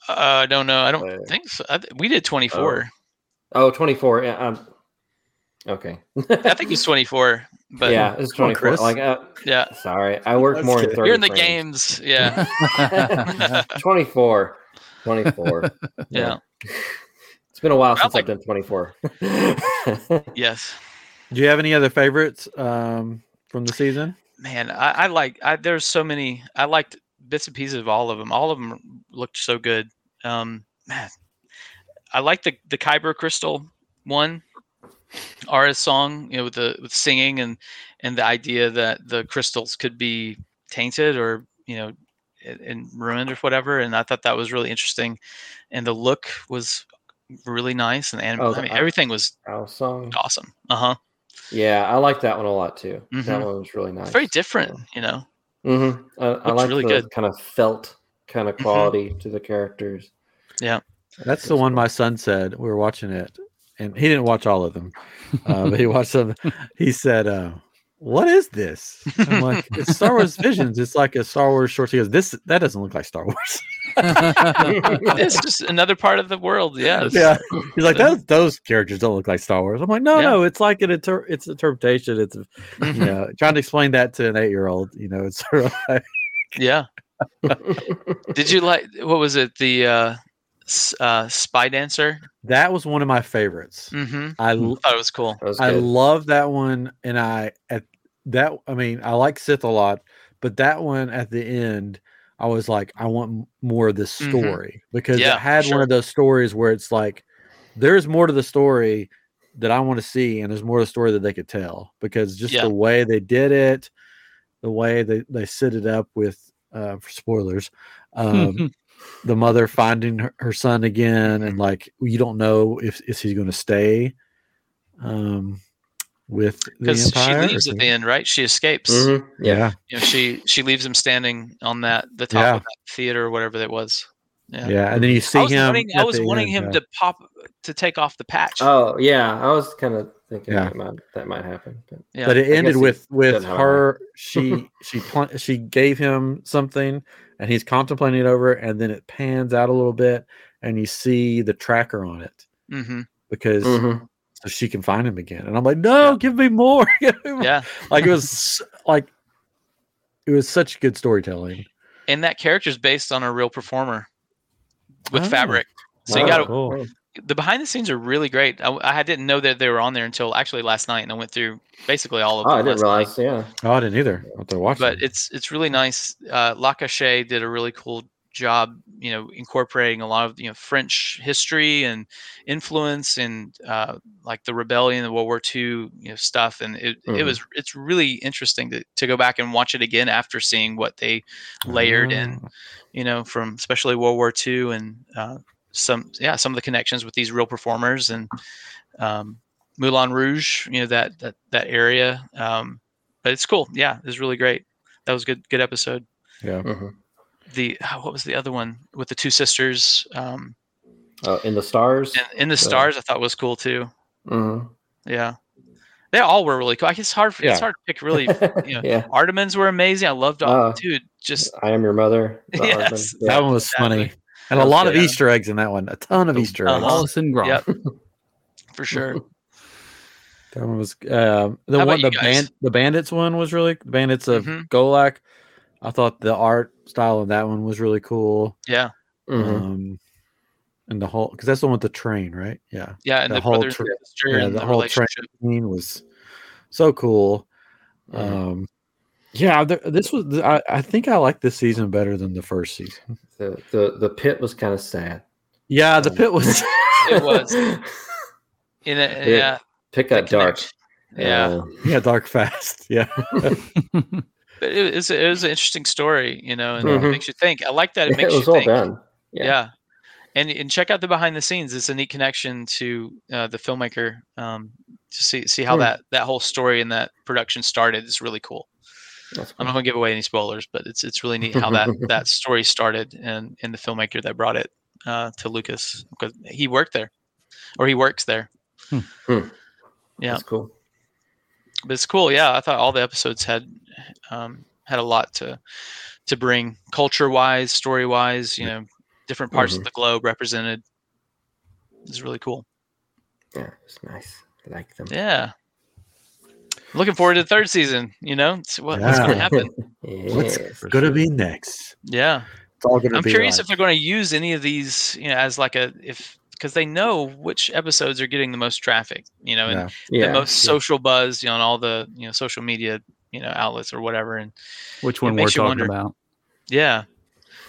Uh, I don't know. I don't Uh, think so. I, th- we did 24. Oh, 24. Yeah. Um, okay. I think it's 24. But yeah, yeah, it's 24. Chris. like, uh, sorry, I work That's more in good. 30 you're in the frames. games. Yeah. [laughs] [laughs] 24. 24. [laughs] Yeah. It's been a while since like- I've done 24. [laughs] yes. Do you have any other favorites um, from the season? Man, I, I like, I, there's so many, I liked bits and pieces of all of them. All of them looked so good. Um, man, I like the, the Kyber crystal one. Aau's song, you know, with the with singing and and the idea that the crystals could be tainted or you know and- and ruined or whatever. And I thought that was really interesting, and the look was really nice, and the anim- Oh, I the- mean, everything was Our song. awesome. Uh huh. Yeah, I like that one a lot too. That Mhm. one was really nice. Very different, you know. Mm-hmm. I, I like really the good. kind of felt kind of Mhm. quality to the characters. Yeah, that's the one my son said. We were watching it, and he didn't watch all of them, uh, but he watched them. [laughs] He said, uh, "What is this?" I'm [laughs] like, "It's Star Wars Visions. It's like a Star Wars short." He goes, "This that doesn't look like Star Wars." [laughs] it's just another part of the world. Yes. yeah, he's like, "Those those characters don't look like Star Wars." I'm like, "No, Yeah. no, it's like an inter- it's interpretation. It's you Mhm. know trying to explain that to an eight year old. You know, it's sort of like, Yeah. [laughs] Did you like what was it? The uh, s- uh spy dancer. that was one of my favorites. Mm-hmm. I I l- thought it was cool. Was I love that one, and I at that. I mean, I like Sith a lot, but that one at the end, I was like, I want more of this Mhm. story because Yeah, it for had one of those stories where it's like, there's more to the story that I want to see, and there's more to the story that they could tell because just Yeah. the way they did it, the way they they set it up with uh, for spoilers. Um, [laughs] the mother finding her, her son again and like you don't know if is he going to stay um with the Because she leaves at the he- end, right? She escapes. Mhm, Yeah. yeah You know, she she leaves him standing on that the top Yeah. of that theater or whatever that was. yeah Yeah. and then you see I was him wanting, I was wanting end, him yeah. to pop to take off the patch. Oh yeah, I was kind of thinking Yeah. that might that might happen. But yeah. but it I ended with with doesn't have a her she [laughs] she pl- she gave him something and he's contemplating it over and then it pans out a little bit and you see the tracker on it hmm because Mhm. so she can find him again and i'm like no Yeah. give me more [laughs] Give me more." Yeah. like it was [laughs] like it was such good storytelling And that character is based on a real performer with Oh. fabric. So you got to cool. The behind the scenes are really great. I, I didn't know that they were on there until actually last night, and I went through basically all of it. Oh, them. I didn't last night. realize. Yeah. Oh, I didn't either. What they're watching. But it's it's really nice. Uh, La Cachette did a really cool job, you know, incorporating a lot of you know French history and influence and uh, like the rebellion, the World War II, you know, stuff. And it, it Mhm. was it's really interesting to to go back and watch it again after seeing what they layered in Ah. you know, from especially World War II and uh, some, yeah, some of the connections with these real performers and um, Moulin Rouge, you know, that that that area. Um, but it's cool. Yeah, it was really great. That was a good good episode. Yeah. Mhm. The ah, what was the other one with the two sisters? Um, Oh, in the stars. and in the stars, I thought was cool too. Mm-hmm. Yeah, they all were really cool. I guess it's hard. For, Yeah. It's hard to pick really. [laughs] You know, yeah. Aardman's were amazing. I loved all, Oh. dude. Just I am your mother. [laughs] Yes. husband. That Yeah. one was exactly. funny. And a That was lot of good. Easter eggs in that one. A ton of Easter eggs. Uh-huh. Wallace and Gromit. [laughs] for sure. [laughs] That one was uh, the How one the band the bandits one was really the bandits of Mhm. Golak. I thought the art style of that one was really cool. Yeah, Mhm. Um, and the whole because that's the one with the train, right? Yeah, yeah, and The the, whole brothers tr- and sister yeah, and the the, whole train was so cool. Mhm. Um, yeah, th- this was I, I think I like this season better than the first season. the, the the pit was kind of sad. Yeah, the Um, pit was. [laughs] It was. [laughs] In a, Yeah, yeah, Pit got dark. Yeah, Uh, yeah, dark fast. [laughs] Yeah, but it was it was an interesting story, you know, and it Mhm. makes you think. I like that it it makes was you well think. done. Yeah. Yeah. And and check out the behind the scenes. It's a neat connection to uh, the filmmaker. Um, to see see how Hmm. that that whole story and that production started is really cool. That's I'm not going to give away any spoilers, but it's it's really neat how that [laughs] that story started and and the filmmaker that brought it uh, to Lucas because he worked there, or he works there. Hmm. Yeah, That's cool. but it's cool. Yeah, I thought all the episodes had um, had a lot to to bring culture wise, story wise. You know, different parts Mhm. of the globe represented. It's really cool. Yeah, it's nice. I like them. Yeah. Looking forward to the third season. You know, see what, what's going to Yeah. happen. [laughs] what's gonna be next? Yeah. It's all gonna I'm be curious like- if they're going to use any of these, you know, as like a if because they know which episodes are getting the most traffic, you know, and Yeah. Yeah. the most social buzz, you know, on all the you know social media, you know, outlets or whatever. And Which one we're talking wonder. about? yeah,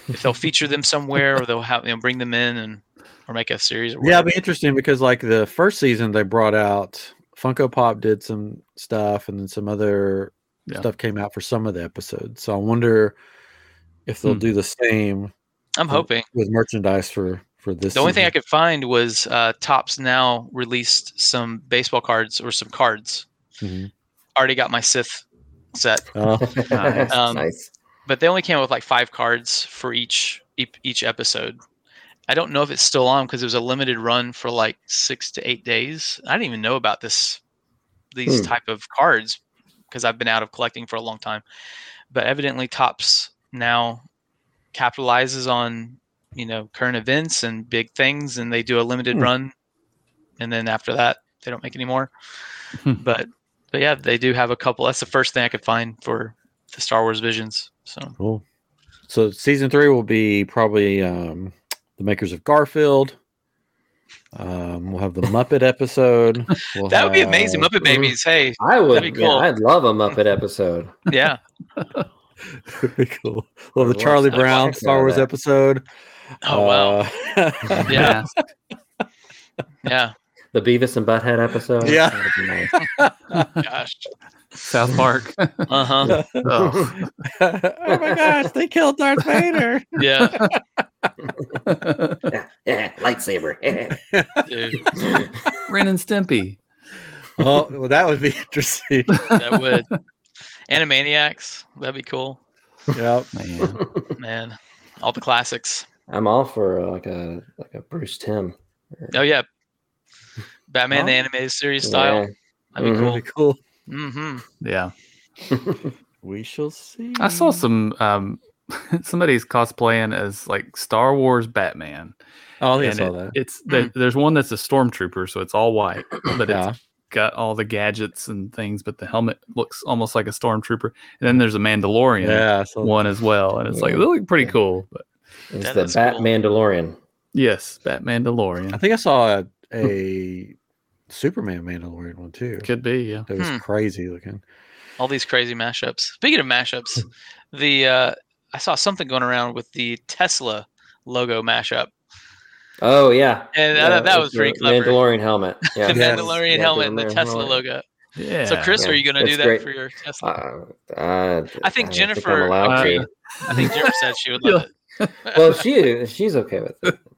if they'll [laughs] feature them somewhere or they'll have you know bring them in and or make a series. Or Yeah, it'll be interesting because like the first season they brought out Funko Pop did some stuff and then some other Yeah. stuff came out for some of the episodes. So I wonder if they'll Hmm. do the same I'm hoping. with merchandise for for this. The only thing I could find was uh, Topps now released some baseball cards or some cards. Mhm. Already got my Sith set, Oh, [laughs] That's Um, nice. but they only came out with like five cards for each each, each episode. I don't know if it's still on because it was a limited run for like six to eight days. I didn't even know about this these Hmm. type of cards because I've been out of collecting for a long time. But evidently, Topps now capitalizes on you know current events and big things, and they do a limited Hmm. run, and then after that, they don't make any more. Hmm. but but yeah, they do have a couple. That's the first thing I could find for the Star Wars Visions. So cool. So season three will be probably um, the makers of Garfield. Um, we'll have the Muppet episode. [laughs] We'll that would be amazing. have- Muppet Babies. [laughs] Hey, I would. that'd be Yeah, cool. I'd love a Muppet episode. [laughs] yeah. Would be cool. Well, the love Charlie to Brown Star Wars that. episode. Oh wow. Uh, Yeah. Yeah. The Beavis and Butthead episode. Yeah. Nice. Gosh. South Park. Uh huh. oh. oh my gosh, they killed Darth Vader. Yeah. Yeah, [laughs] yeah, lightsaber. Dude, [laughs] Ren and Stimpy. oh, well, that would be interesting. that would. Animaniacs. That'd be cool. Yep. Man. Man. All the classics. I'm all for uh, like a like a Bruce Timm. Oh yeah. Batman the animated series style. That'd be Mhm. That'd be cool. Mm-hmm. Yeah. We shall see. I saw some um [laughs] somebody's cosplaying as like Star Wars Batman. Oh, I I saw it- that. it's the, there's one that's a stormtrooper, so it's all white, but Yeah. it's got all the gadgets and things, but the helmet looks almost like a stormtrooper. And then there's a Mandalorian Yeah. I saw one as well, and it's like they look pretty Yeah. cool. But It's That the Bat cool. Mandalorian. yes, Bat Mandalorian. I think I saw a, [laughs] a Superman Mandalorian one too. could be. Yeah. It was Hmm. crazy looking. All these crazy mashups. Speaking of mashups, [laughs] the uh I saw something going around with the Tesla logo mashup. Oh yeah, And yeah, that, that it's was pretty the clever. Mandalorian helmet. [laughs] Yeah, the Yes. Mandalorian Yeah, helmet the and the Tesla logo. Yeah. So Chris, yeah, are you going to do that great. for your Tesla? Uh, uh, I think don't Jennifer- I'm Uh. I think Jennifer said she would love it. Well, she she's okay with it. [laughs]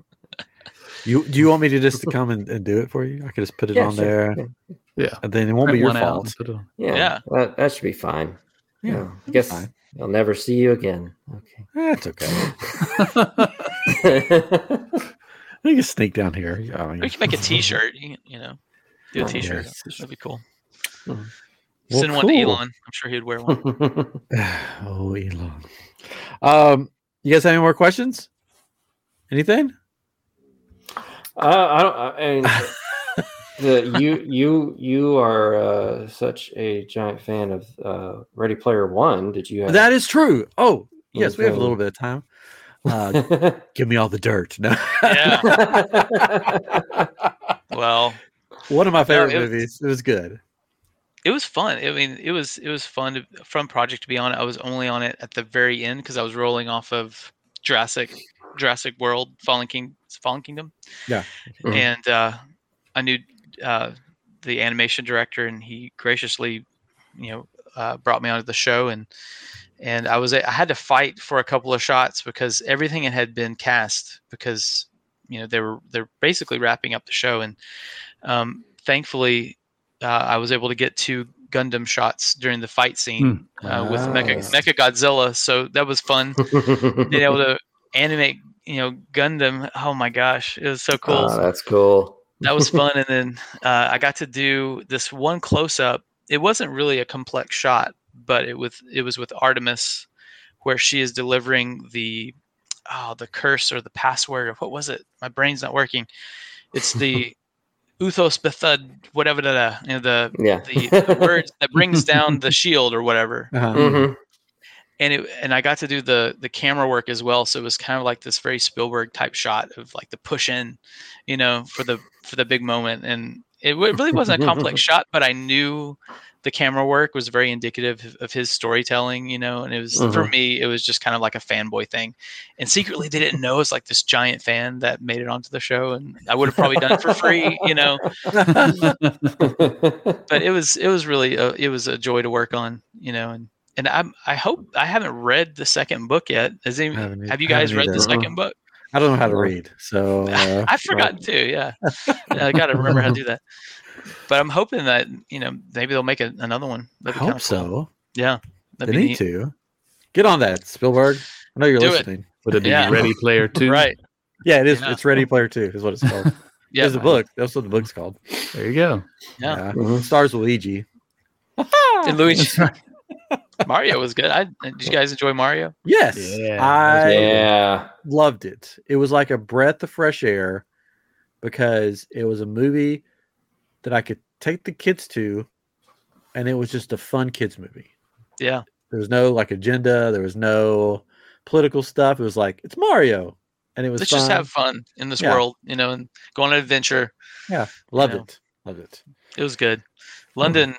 You do you want me to just to come and, and do it for you? I could just put it Yeah, on sure. there, Yeah. Yeah. and then it won't be your fault. and put it on. Yeah, Yeah. That, that should be fine. Yeah, Yeah, I guess fine. I'll never see you again. Okay. That's okay. Okay. You can sneak down here. Yeah, I mean, We can make a T-shirt. You, you know, do a Oh, T-shirt. yes. That'd be cool. Mhm. Well, Send one to. Elon. I'm sure he'd wear one. [laughs] [sighs] oh, Elon. Um, you guys have any more questions? Anything? uh, I don't. I mean, [laughs] the, you you you are uh, such a giant fan of uh, Ready Player One. Did you have That is true. Oh, yes, we have a little bit of time. Uh, give me all the dirt. No. Yeah. [laughs] Well, One of my favorite it movies. It was good. it was fun. I mean, it was it was fun to, fun project to be on. I was only on it at the very end because I was rolling off of Jurassic Jurassic World, Fallen King, Fallen Kingdom. Yeah. Mhm. And uh, I knew uh, the animation director, and he graciously, you know, uh, brought me onto the show, and and I was I had to fight for a couple of shots because everything had been cast because you know they were they're basically wrapping up the show, and um, thankfully uh, I was able to get two Gundam shots during the fight scene uh, with Mecha, Nice. Mecha Godzilla. So that was fun. [laughs] Being able to animate, you know, Gundam. Oh my gosh, it was so cool. Oh, that's cool. That was [laughs] fun. And then uh, I got to do this one close up. It wasn't really a complex shot, but it was it was with Artemis, where she is delivering the oh the curse or the password or what was it? My brain's not working. It's the [laughs] Uthos Bethud, whatever the you know, the Yeah. the, the words that brings down the shield or whatever [laughs] Uh-huh. Mhm. And it and I got to do the the camera work as well. So it was kind of like this very Spielberg type shot of like the push in, you know, for the for the big moment. And it, really wasn't a complex [laughs] shot, but I knew the camera work was very indicative of- his storytelling, you know. And it was for Mhm. me, it was just kind of like a fanboy thing. And secretly, they didn't know it's like this giant fan that made it onto the show, and I would have probably done it for free, you know. [laughs] But it was it was really a, it was a joy to work on, you know. And and I'm, I hope I haven't read the second book yet. Has any, Haven't have you guys read the second book? I don't know how to read, so [laughs] uh, I've forgotten too. Yeah, I got to remember how to do that. But I'm hoping that you know maybe they'll make a, another one. I That'd be kinda hope cool. so. Yeah, They that'd be need neat. to get on that, Spielberg. I know you're Do it. listening. Would it be Yeah. Ready Player [laughs] Two? Right. Yeah, it is. Yeah. It's Ready Player Two, is what it's called. [laughs] Yeah. There's a book. That's what the book's called. There you go. Yeah. Mhm. Stars Luigi. And Luigi Mario was good. I did you guys enjoy Mario? Yes, Yeah, I Yeah. loved it. It was like a breath of fresh air because it was a movie that I could take the kids to, and it was just a fun kids movie. Yeah. There was no like agenda. There was no political stuff. It was like it's Mario, and it was Let's fun. just have fun in this Yeah. world, you know, and go on an adventure. yeah, loved you know. it. Loved it. It was good. London,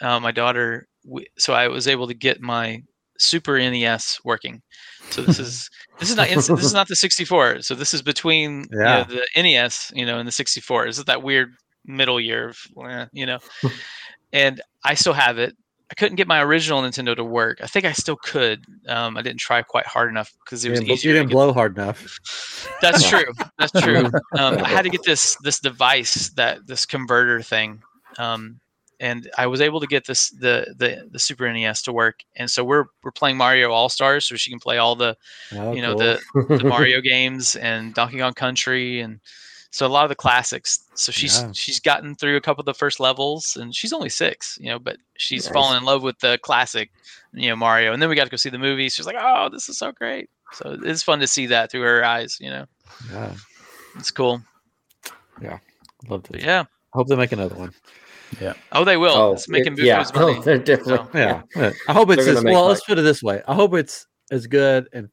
uh, my daughter. We, so I was able to get my Super NES working. So this is [laughs] this is not this is not the 64. So this is between you know, the NES, you know, and the 64. This is that weird middle year of eh, you know. [laughs] and I still have it. I couldn't get my original Nintendo to work. I think I still could. Um, I didn't try quite hard enough because it was didn't, easier. you didn't blow hard enough. [laughs] that's true. That's true. Um, I had to get this this device that this converter thing, um, and I was able to get this the the the Super NES to work. And so we're we're playing Mario All Stars, so she can play all the Oh, you know cool. the the [laughs] Mario games and Donkey Kong Country and so a lot of the classics. So she's Yeah. she's gotten through a couple of the first levels, and she's only six, you know, but she's Nice. fallen in love with the classic, you know, Mario. And then we got to go see the movie. She's like, "Oh, this is so great!" So it's fun to see that through her eyes. You know, Yeah, it's cool. Yeah, love it. yeah. Hope they make another one. Oh, they will. Oh, it's making it- yeah. Money. [laughs] Oh, they're definitely. So- Yeah, yeah. I hope it's as, make well. like- Let's put it this way. I hope it's as good and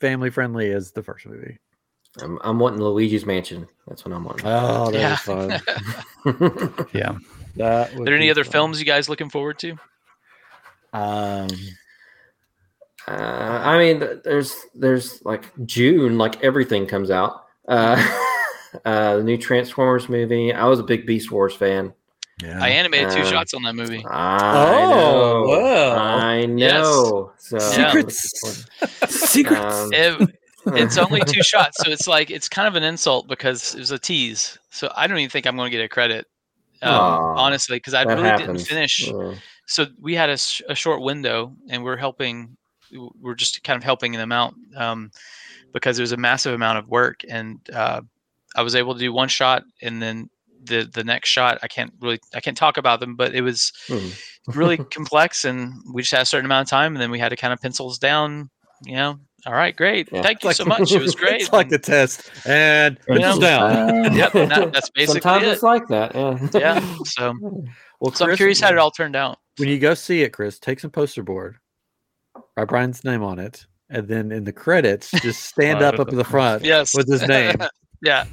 family friendly as the first movie. I'm, I'm wanting Luigi's Mansion. That's what I'm wanting. Oh, that Yeah. was fun. [laughs] Yeah. [laughs] That Are there any other fun. films you guys looking forward to? Um, Uh, I mean, there's there's like June, like everything comes out. Uh, uh, the new Transformers movie. I was a big Beast Wars fan. Yeah. I animated two Uh, shots on that movie. I Oh, know. wow. I know. So Yeah. Secrets. [laughs] Secrets. Um, It- [laughs] it's only two shots, so it's like it's kind of an insult because it was a tease. So I don't even think I'm going to get a credit, um, Aw, honestly, because I that really didn't finish. So we had a, sh- a short window, and we're helping. We're just kind of helping them out um, because it was a massive amount of work, and uh, I was able to do one shot, and then the the next shot I can't really I can't talk about them, but it was hmm. really [laughs] complex and we just had a certain amount of time and then we had to kind of pencils down you know All right, great. Yeah. Thank you It's so [laughs] much. It was great. It's like the test, and You pencils know, down. Uh, Yep, that- that's [laughs] basically Sometimes it. it's like that. Yeah. yeah. So, Well, so I'm curious how it all turned out. when you go see it, Chris, take some poster board, write Bryon's name on it, and then in the credits, just stand up up in the front Yes. with his name. yeah.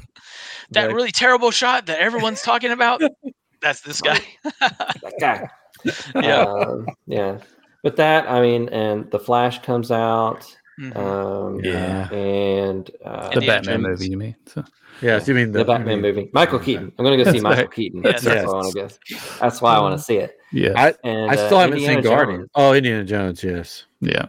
That really terrible shot that everyone's talking about. [laughs] That's this guy. that guy. [laughs] yeah. Um, yeah. But that, I mean, and the Flash comes out. Mhm. Um, Yeah. and uh, The Indiana Batman Jones. movie, you mean? So, yeah, so you mean The, the, Batman movie. Michael Keaton. I'm going to go see Michael right. Keaton. Yes. That's, Yes. why I want to go. That's why I want to see it. yeah, I, And I still uh, haven't Indiana seen Guardians. Oh, Indiana Jones, yes. yeah.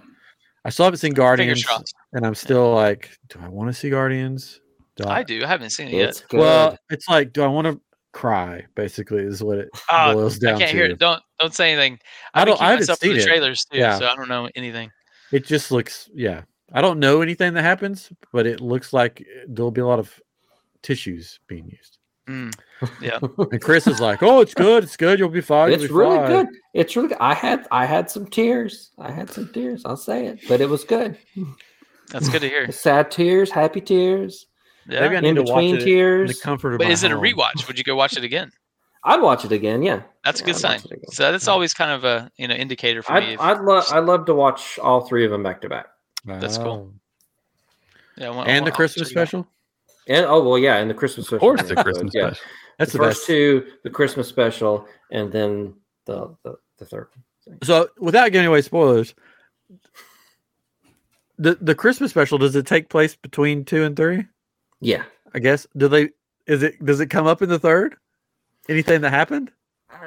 I still haven't seen Guardians, and I'm still like, do I want to see Guardians? Do I do. I haven't seen it It's yet. good. Well, it's like, do I want to cry? Basically, is what it Ah, boils I down can't to. hear it. Don't don't say anything. I I've don't- I haven't seen the it. trailers too, Yeah. so I don't know anything. It just looks, yeah. I don't know anything that happens, but it looks like there'll be a lot of tissues being used. Mm. [laughs] And Chris is like, "Oh, it's good. It's good. You'll be fine. You'll it's be really fine." good. It's really. I had I had some tears. I had some tears. I'll say it, but it was good. That's good to hear. [laughs] Sad tears, happy tears, Yeah. Maybe I need in to watch between it in the tears. comfort of But my is it a rewatch? Would you go watch it again? I'd watch it again. Yeah, That's a Yeah, good I'd sign. watch it again. So that's always kind of a you know indicator for me. I'd if- I'd love I'd love to watch all three of them back to back. That's cool. yeah, want- And the want- I'll Christmas check it out. special. And oh well, yeah, and the Christmas special. Of course, was the good, Christmas yeah. special. That's the, the, first best. two, the Christmas special, and then the the, the third. one. So, without giving away spoilers, the the Christmas special does it take place between two and three? Yeah. I guess. Do they? Is it? Does it come up in the third? Anything that happened? Uh,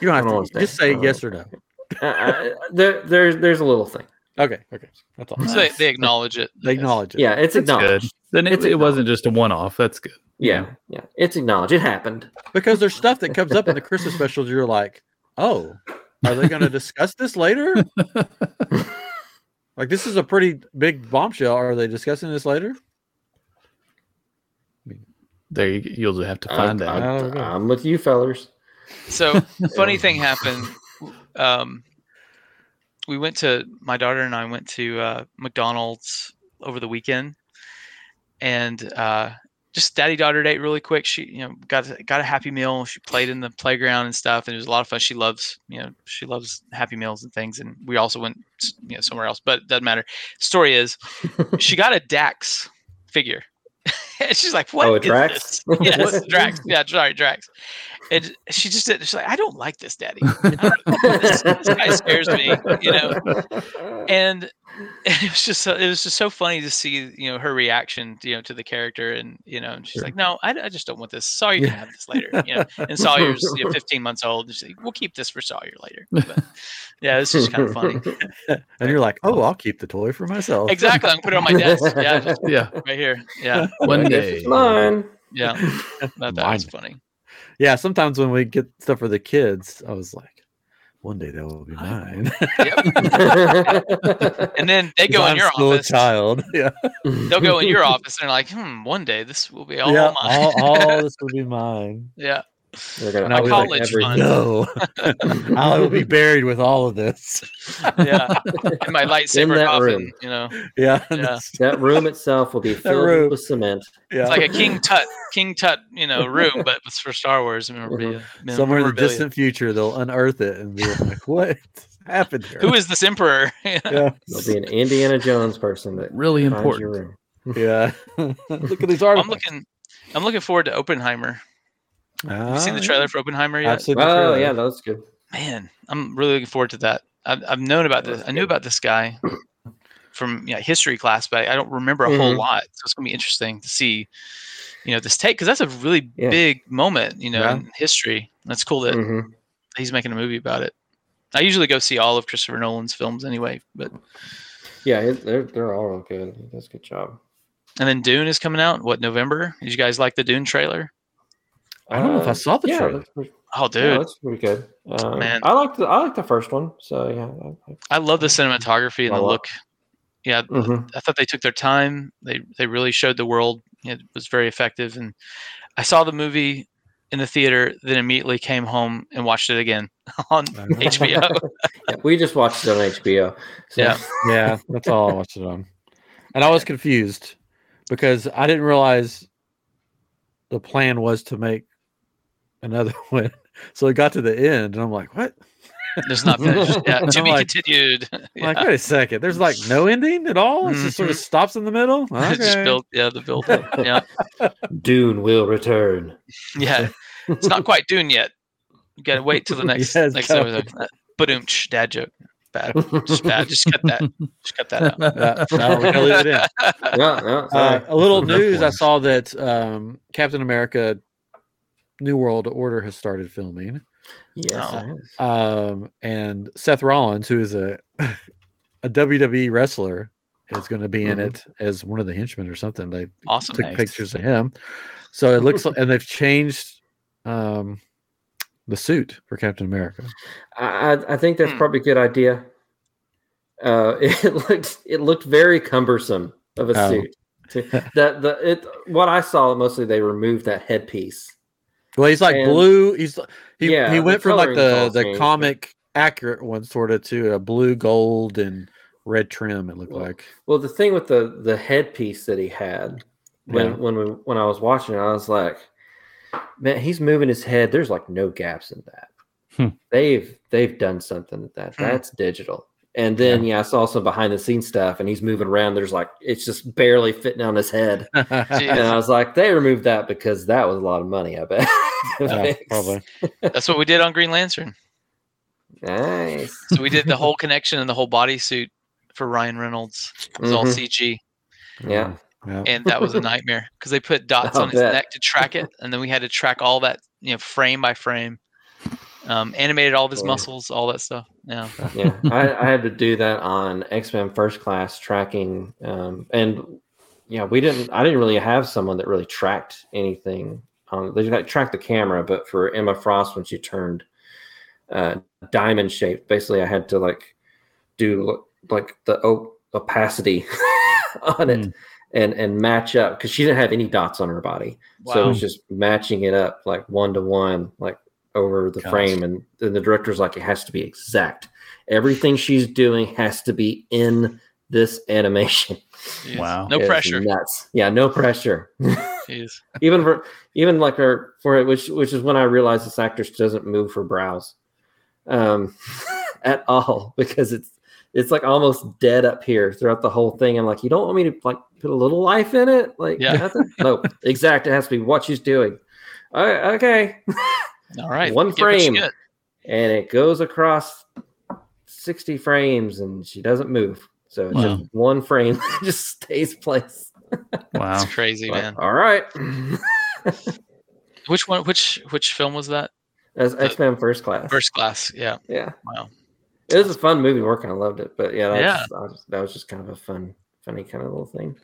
You don't have don't to say. just say don't yes or no. uh, uh, there, there's there's a little thing. Okay. Okay. That's all. So they, they acknowledge it. They acknowledge it. Yeah, it's That's good. acknowledged. Then it, It's it wasn't just a one-off. That's good. Yeah, yeah, it's acknowledged. It happened. because there's stuff that comes up in the Christmas specials. You're like, oh, are they going to discuss this later? [laughs] like, this is a pretty big bombshell. Are they discussing this later? There you, you'll have to find I'm, out. out. I'm, I'm with you, fellers. So [laughs] funny thing happened. Um, we went to my daughter and I went to uh, McDonald's over the weekend, and uh, just daddy daughter date really quick. She you know got a- got a Happy Meal. She played in the playground and stuff, and it was a lot of fun. She loves you know she loves Happy Meals and things. And we also went you know somewhere else, but it doesn't matter. Story is she got a Dax figure. [laughs] She's like, "What Oh, Drax? this?" [laughs] Yes? Drax. Yeah, sorry, Drax. And she just did. She's like, "I don't like this, Daddy. This, this guy scares me." You know, [laughs] and [laughs] it was just so, it was just so funny to see you know her reaction you know to the character and you know and she's Sure. like no I, I just don't want this Sawyer can have this later you know and Sawyer's you know, 15 months old and she's like we'll keep this for Sawyer later but, yeah it's just kind of funny [laughs] and you're like, oh, I'll keep the toy for myself. exactly I'm gonna put it on my desk yeah [laughs] just Yeah, right here yeah one day. it's mine. yeah that, that was funny Yeah. Sometimes when we get stuff for the kids, I was like, one day that will be mine. [laughs] [laughs] and then they go in I'm your still office a child. [laughs] Yeah. they'll go in your office and they're like hmm one day this will be all yeah. mine All, all this will be mine. yeah They're gonna And I'll own be like, college every- fund. No, [laughs] [laughs] I will be buried with all of this. yeah in my lightsaber that coffin room. you know Yeah. Yeah. That room itself will be filled room. with cement. yeah. It's like a King Tut, King Tut, you know, room, but it's for Star Wars. Memorabilia. Mm-hmm. Somewhere in the memorabilia. distant future, they'll unearth it and be like, [laughs] "What happened here?" Who is this emperor? Yeah. There'll be an Indiana Jones person that Really finds your important. room. Yeah. Look at these I'm looking. I'm looking forward to Oppenheimer. Have you seen the Ah, trailer for Oppenheimer yet? I've Oh trailer. yeah, that's good. Man, I'm really looking forward to that. I've, I've known about this. I knew about this guy from yeah, history class, but I don't remember a whole Mhm. lot. So it's gonna be interesting to see, you know, this take because that's a really Yeah. big moment, you know, Yeah. in history. That's cool that hmm he's making a movie about it. I usually go see all of Christopher Nolan's films anyway, but Yeah, it, they're they're all real good. He does a good job. And then Dune is coming out. What November? Did you guys like the Dune trailer? I don't know if I Uh, saw the yeah, trailer. that's pretty, Oh, yeah, dude, that's pretty good. Um, Man. I like the I like the first one. So yeah. I love the cinematography and the look. Yeah, Mhm. I thought they took their time. They they really showed the world. It was very effective. And I saw the movie in the theater, then immediately came home and watched it again [laughs] on HBO. [laughs] [laughs] Yeah, we just watched it on HBO. So. Yeah. Yeah, that's all I watched it on. And I was confused because I didn't realize the plan was to make another [laughs] one. So it got to the end, and I'm like, "What?" It's not finished. [laughs] Yeah, to I'm be like- continued. [laughs] Yeah. Like, wait a second. There's like no ending at all. It just sort of stops in the middle. It just Okay. built, yeah, the build. up. Yeah, Dune will return. yeah. It's not quite Dune yet. You gotta wait till the next Yeah, it's next gotta- episode. Boom, dad joke. Bad, just bad. Just cut that. Just cut that out. Yeah, no, we gotta leave it in. No, no, Uh, sorry. a little news: I saw that um, Captain America: New World Order has started filming. Yes, it is. um, and Seth Rollins, who is a [laughs] a WWE wrestler, is going to be in Mhm. it as one of the henchmen or something. They Awesome. took Nice. pictures of him, so it looks like, and they've changed um, the suit for Captain America. I, I- I think that's Hmm. probably a good idea. Uh, [laughs] it looked it looked very cumbersome of a Oh. suit. That the it what I saw mostly they removed that headpiece. Well, he's like And- blue. He's he Yeah, he went from like coloring's the the changed, but- comic accurate one sort of to a blue, gold, and red trim. It looked Well, like. Well, the thing with the the headpiece that he had when Yeah. when we, when I was watching it, I was like, man, he's moving his head. There's like no gaps in that. Hmm. They've they've done something with that. Hmm. That's digital. And then yeah. I saw some behind the scenes stuff, and he's moving around. There's like it's just barely fitting on his head. [laughs] And I was like, they removed that because that was a lot of money. I bet. [laughs] to [laughs] Yeah, probably. That's what we did on Green Lantern. Nice. So we did the whole connection and the whole bodysuit for Ryan Reynolds. It was all Mhm. CG, Yeah. Yeah. and that was a nightmare because they put dots I'll on his bet. neck to track it, and then we had to track all that, you know, frame by frame. Um, animated all of his Boy. muscles, all that stuff. Yeah. yeah I, I had to do that on x-men first class tracking um, and yeah we didn't i didn't really have someone that really tracked anything on they like tracked the camera but for emma frost when she turned uh, diamond shaped basically i had to like do like the op- opacity [laughs] on it Mm. and and match up because she didn't have any dots on her body so it was just matching it up like one to one like over the Gosh. frame and then the director's like it has to be exact everything she's doing has to be in this animation Jeez. Wow. No It's pressure. nuts yeah no pressure Jeez. [laughs] [laughs] even for even like her for it which which is when i realized this actress doesn't move her brows um [laughs] at all because it's it's like almost dead up here throughout the whole thing. I'm like you don't want me to like put a little life in it? Like Yeah. nothing? No exact it has to be what she's doing. All right, okay. [laughs] All right. One frame. and it goes across 60 frames and she doesn't move. So it's Wow. just one frame just stays place Wow. It's crazy, Like, man. all right Which one? Which which film was that? that's x-men first class First Class. Yeah. yeah Wow. it was a fun movie working i loved it but yeah, Yeah. that's, I was- that was just kind of a fun funny kind of little thing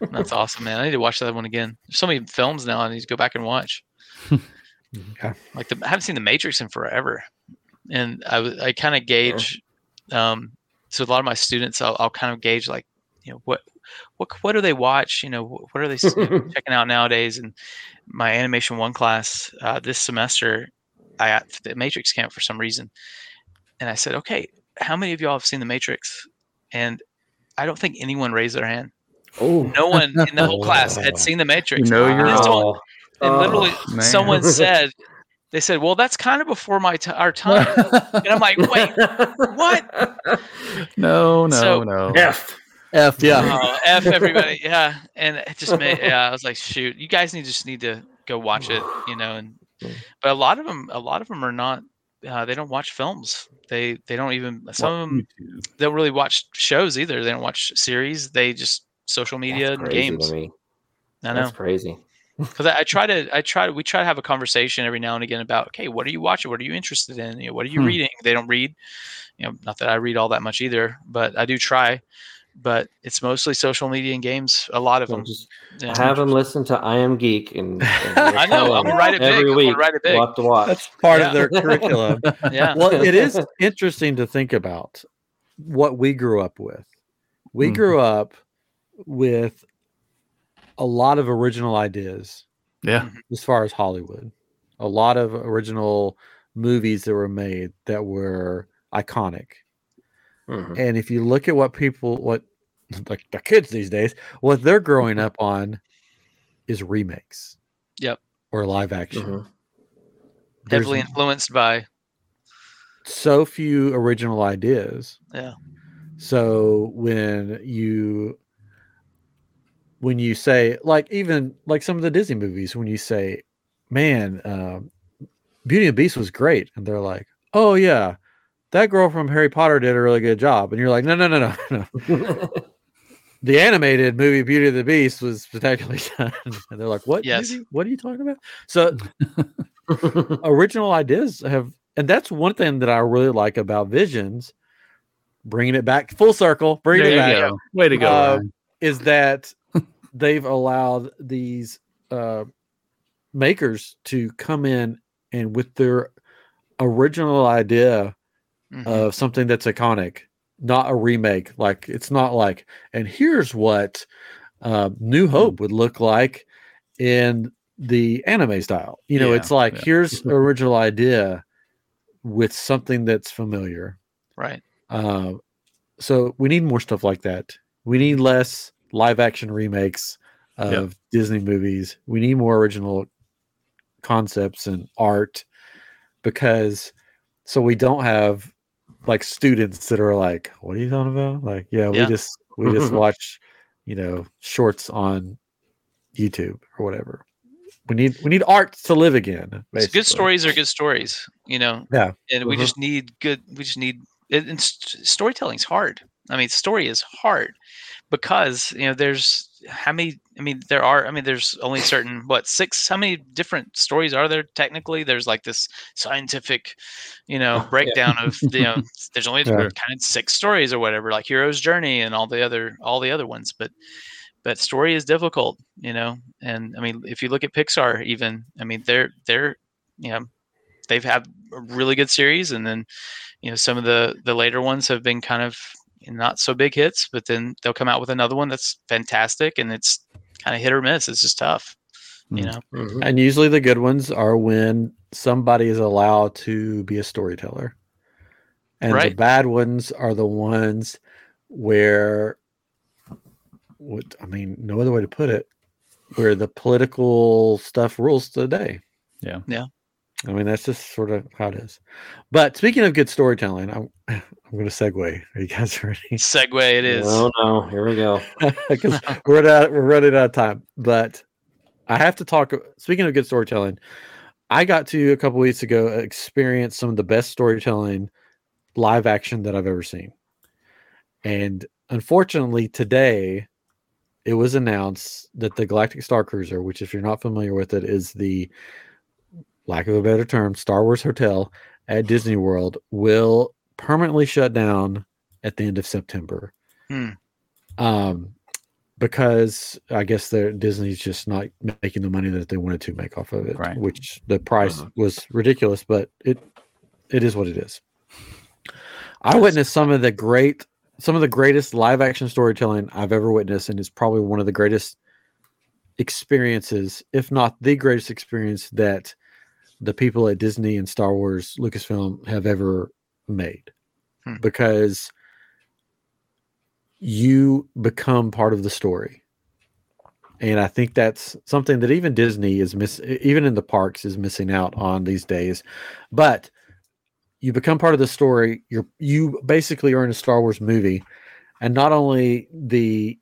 [laughs] That's awesome, man. I need to watch that one again. There's so many films now I need to go back and watch. [laughs] Yeah. Like the, I haven't seen The Matrix in forever, and I I kind of gauge. Um, so a lot of my students, I'll, I'll kind of gauge like, you know, what what what do they watch? You know, what are they you know, [laughs] checking out nowadays? And my animation one class uh, this semester, I got the Matrix camp for some reason, and I said, okay, how many of y'all have seen The Matrix? And I don't think anyone raised their hand. oh No one in the whole class had [laughs] seen The Matrix. You know you're And then someone- oh, and literally, oh, man. someone [laughs] said, they said, well, that's kind of before my t- our time. and I'm like, wait, what? No, no, So- no. F. F yeah. Oh, F everybody. [laughs] Yeah. And it just made, yeah, I was like, shoot, you guys need just need to go watch it, you know, and, but a lot of them, a lot of them are not, uh, they don't watch films. They, they don't even, some of them don't really watch shows either. They don't watch series. They just social media That's and crazy to games. me. I know. That's crazy. [laughs] because I, I try to I try to we try to have a conversation every now and again about okay what are you watching what are you interested in you know, what are you Hmm. reading they don't read you know not that I read all that much either but I do try but it's mostly social media and games a lot of So them just Yeah. have them listen to I Am Geek and, and [laughs] I know I'm gonna write it big every I'm week. gonna write it big We'll have to watch. That's part Yeah. of their curriculum. [laughs] yeah well, it is interesting to think about what we grew up with. We Mhm. grew up with a lot of original ideas Yeah. as far as Hollywood. a lot of original movies that were made that were iconic. Mhm. And if you look at what people, what [laughs] like the kids these days, what they're growing up on is remakes. Yep. Or live action. Mhm. Heavily influenced by so few original ideas. Yeah. So when you when you say like even like some of the Disney movies, when you say, "Man, um, Beauty and the Beast was great," and they're like, "Oh yeah, that girl from Harry Potter did a really good job," and you're like, "No, no, no, no, [laughs] no." The animated movie Beauty and the Beast was spectacularly [laughs] done, and they're like, "What? Yes. movie? What are you talking about?" So [laughs] original ideas have and that's one thing that i really like about visions bringing it back full circle bringing There it back go. Way to go. Uh, is that they've allowed these uh makers to come in and with their original idea Mhm. of something that's iconic not a remake like it's not like and here's what uh, new hope would look like in the anime style you know Yeah, it's like yeah. here's [laughs] original idea with something that's familiar right. uh, so we need more stuff like that we need less live action remakes of Yep. disney movies we need more original concepts and art because so we don't have like students that are like what are you talking about like yeah, Yeah. we just we [laughs] just watch you know shorts on youtube or whatever we need we need art to live again good stories are good stories, you know. Yeah. And we Mhm. just need good. We just need. It, and st- storytelling's hard. I mean, story is hard because you know there's how many. I mean, there are. I mean, there's only certain what six. How many different stories are there technically? There's like this scientific, you know, [laughs] breakdown of you know. [laughs] There's only Yeah. kind of six stories or whatever, like Hero's Journey and all the other all the other ones, but but story is difficult, you know. And I mean, if you look at Pixar, even I mean, they're they're you know they've had a really good series, and then you know some of the the later ones have been kind of not so big hits, but then they'll come out with another one that's fantastic, and it's kind of hit or miss. It's just tough, you Mm. know. Mhm. And usually the good ones are when somebody is allowed to be a storyteller. And the bad ones are the ones where what I mean, no other way to put it, where the political stuff rules the day. Yeah. Yeah. I mean, that's just sort of how it is. But speaking of good storytelling, I'm, [laughs] I'm going to segue. Are you guys [laughs] ready? Segue it is. Oh no, here we go. [laughs] because we're not we're running out of time. But I have to talk. Speaking of good storytelling, I got to a couple weeks ago experience some of the best storytelling live action that I've ever seen, and unfortunately today it was announced that the Galactic Star Cruiser, which if you're not familiar with it, is the lack of a better term Star Wars hotel at Disney World, will permanently shut down at the end of September. Hmm. Um, because I guess Disney's just not making the money that they wanted to make off of it, Right. which the price Uh-huh. was ridiculous, but it it is what it is. I witnessed some of the great some of the greatest live action storytelling I've ever witnessed, and it's probably one of the greatest experiences, if not the greatest experience that the people at Disney and Star Wars Lucasfilm have ever made. Hmm. Because you become part of the story. And I think that's something that even Disney is miss even in the parks is missing out on these days. But you become part of the story. You're you basically are in a Star Wars movie, and not only the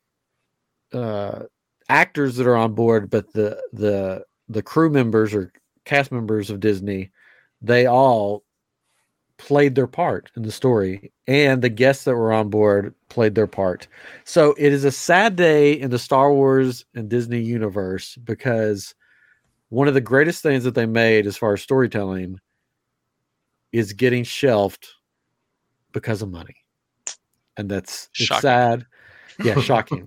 uh, actors that are on board, but the the the crew members or cast members of Disney, they all played their part in the story, and the guests that were on board played their part. So it is a sad day in the Star Wars and Disney universe because one of the greatest things that they made as far as storytelling is getting shelved because of money. And that's it's sad. Yeah, [laughs] shocking.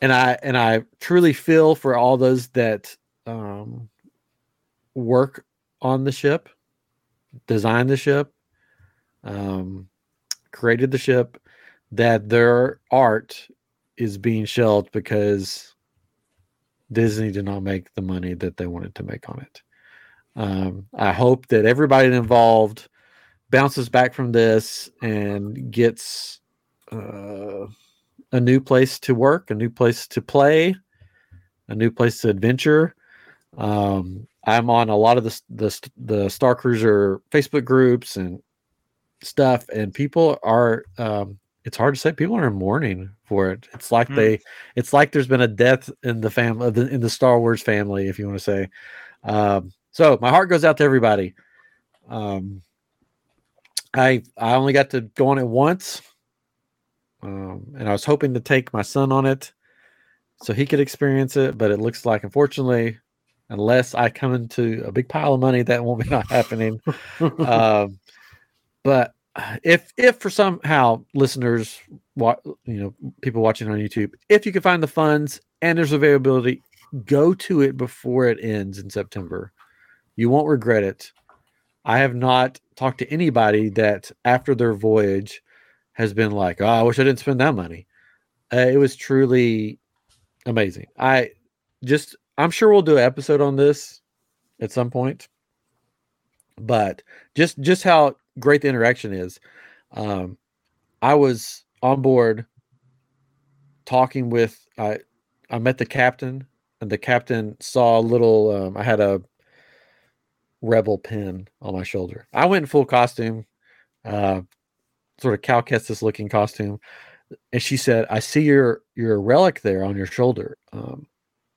and I and I truly feel for all those that um work on the ship, designed the ship, um created the ship, that their art is being shelved because Disney did not make the money that they wanted to make on it. Um, I hope that everybody involved bounces back from this and gets uh, a new place to work, a new place to play, a new place to adventure. Um, I'm on a lot of the the the Star Cruiser Facebook groups and stuff, and people are. Um, it's hard to say. People are in mourning for it. It's like Hmm. they. It's like there's been a death in the family in the Star Wars family, if you want to say. Um, so my heart goes out to everybody. Um, I I only got to go on it once, um, and I was hoping to take my son on it so he could experience it. But it looks like, unfortunately, unless I come into a big pile of money, that won't be [laughs] not happening. um, but if if for somehow listeners, you know, people watching on YouTube, if you can find the funds and there's availability, go to it before it ends in September. You won't regret it. I have not talked to anybody that after their voyage has been like, "Oh, I wish I didn't spend that money." Uh, it was truly amazing. I just, I'm sure we'll do an episode on this at some point, but just just how great the interaction is. Um, I was on board talking with I I met the captain and the captain saw a little um, I had a rebel pin on my shoulder. I went in full costume, uh, sort of Cal Kestis looking costume, and she said, "I see your your relic there on your shoulder. Um,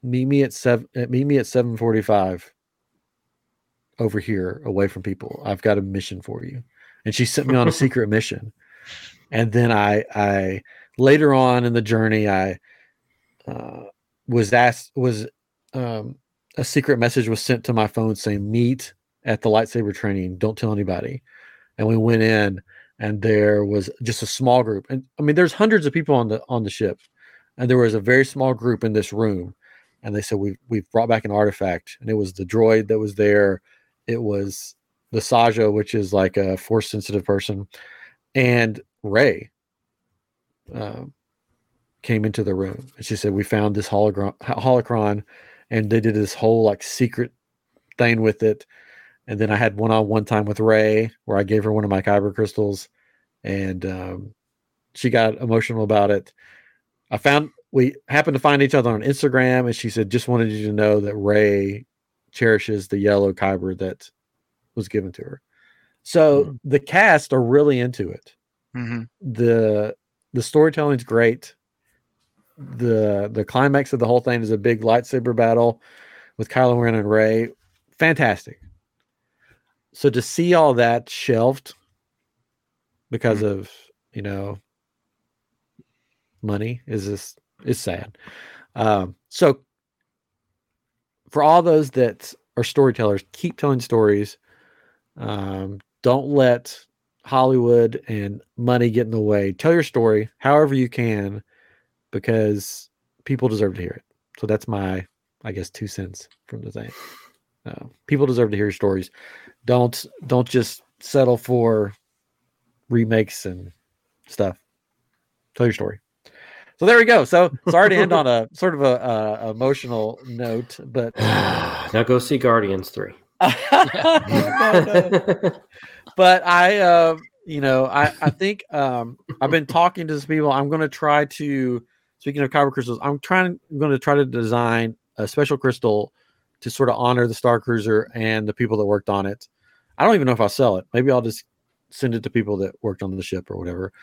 meet me at seven. uh, Meet me at seven forty-five over here, away from people. I've got a mission for you." And she sent me on a [laughs] secret mission. And then I, I later on in the journey, I uh, was asked was um, a secret message was sent to my phone saying meet at the lightsaber training don't tell anybody and we went in and there was just a small group and i mean there's hundreds of people on the on the ship and there was a very small group in this room and they said we've we've brought back an artifact and it was the droid that was there. It was the saja which is like a force sensitive person and Rey um, came into the room and she said we found this hologram holocron and they did this whole like secret thing with it and then i had one-on-one time with Rey where i gave her one of my kyber crystals and um, she got emotional about it. I found we happened to find each other on instagram and she said just wanted you to know that Rey cherishes the yellow kyber that was given to her so Mhm. the cast are really into it hmm the the storytelling's great. The the climax of the whole thing is a big lightsaber battle with Kylo Ren and Rey. Fantastic. So to see all that shelved because of, you know, money is just is sad. Um, so for all those that are storytellers, keep telling stories. Um, don't let Hollywood and money get in the way. Tell your story however you can because people deserve to hear it. So that's my, I guess, two cents from the thing. Uh, people deserve to hear stories. Don't don't just settle for remakes and stuff. Tell your story. So there we go. So [laughs] sorry to end on a sort of a, a emotional note, but [sighs] now go see Guardians 3. No, [laughs] no [laughs] but I, uh, you know, I, I think um, I've been talking to some people. I'm going to try to, speaking of kyber crystals, I'm trying, I'm going to try to design a special crystal to sort of honor the Star Cruiser and the people that worked on it. I don't even know if I'll sell it. Maybe I'll just send it to people that worked on the ship or whatever.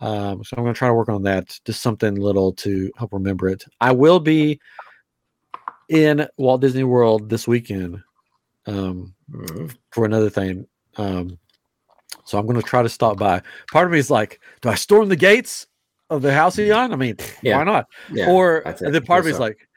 Um, so I'm going to try to work on that, just something little to help remember it. I will be in Walt Disney World this weekend um, Mhm. for another thing. Um, so I'm going to try to stop by. Part of me is like, do I storm the gates of the Halcyon? I mean, Yeah. why not? Yeah, or I and then part of me guess is so. like,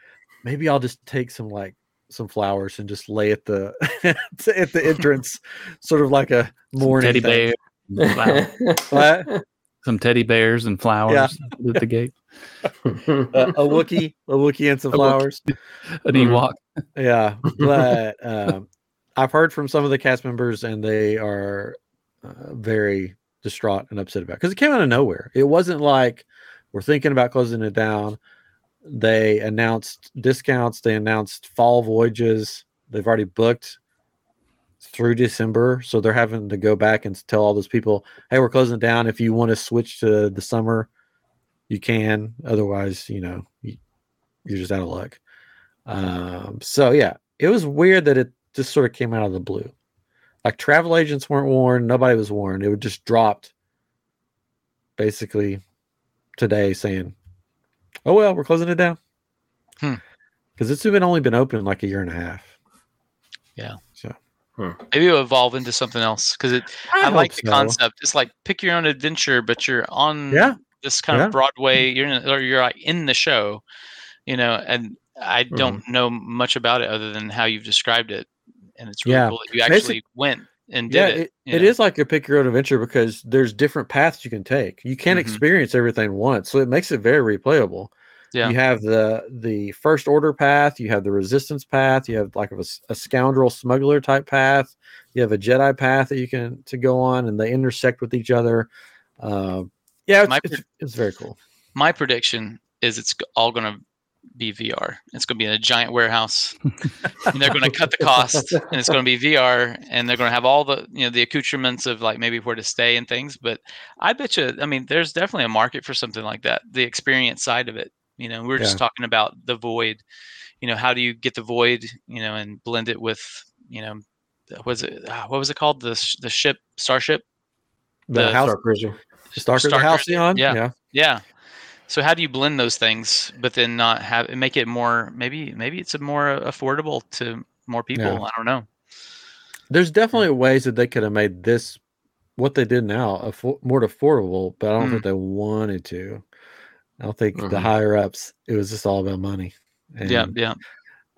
maybe I'll just take some like some flowers and just lay at the [laughs] at the entrance, sort of like a Some mourning teddy thing. bear, Wow. [laughs] What? some teddy bears and flowers [laughs] at the gate. [laughs] a, a Wookiee, a Wookiee and some A Wookiee. flowers. [laughs] An Mhm. Ewok. Yeah, but um, I've heard from some of the cast members, and they are uh, very distraught and upset about because it came out of nowhere. It wasn't like we're thinking about closing it down. They announced discounts. They announced fall voyages. They've already booked through December, so they're having to go back and tell all those people, "Hey, we're closing it down. If you want to switch to the summer, you can. Otherwise, you know, you, you're just out of luck." Um, so yeah, it was weird that it just sort of came out of the blue. Like travel agents weren't warned, nobody was warned. It would just dropped basically today saying, "Oh well, we're closing it down." Hmm. Because it's been only been open like a year and a half. Yeah. So Maybe it'll evolve into something else because it. I, hope like the so. concept. It's like pick your own adventure, but you're on Yeah. this kind Yeah. of Broadway. You're in, or you're like in the show, you know. And I Mm-hmm. don't know much about it other than how you've described it, and it's really Yeah. cool that you actually went and did yeah, it. it, you know. is like a pick your own adventure because there's different paths you can take. You can't Mhm. experience everything once, so it makes it very replayable. Yeah. You have the the first order path, you have the resistance path, you have like a scoundrel smuggler type path, you have a Jedi path that you can to go on, and they intersect with each other. Um, yeah, it's, My it's, it's very cool. My prediction is it's all going to be VR. It's going to be in a giant warehouse, and [laughs] they're going to cut the cost, and it's going to be VR, and they're going to have all the you know the accoutrements of like maybe where to stay and things. But I bet you, I mean, there's definitely a market for something like that. The experience side of it. You know, we were just Yeah. talking about the void. You know, how do you get the void? You know, and blend it with you know, was it? ah, What was it called? The sh- the ship, starship. The, The house, Star Cruiser. Star, Star Halcyon, yeah. yeah. Yeah. So how do you blend those things, but then not have and make it more maybe maybe it's a more affordable to more people. Yeah. I don't know. There's definitely ways that they could have made this what they did now affo- more affordable, but I don't Mm. think they wanted to. I don't think the Mhm. higher ups. It was just all about money. yeah, And, yeah.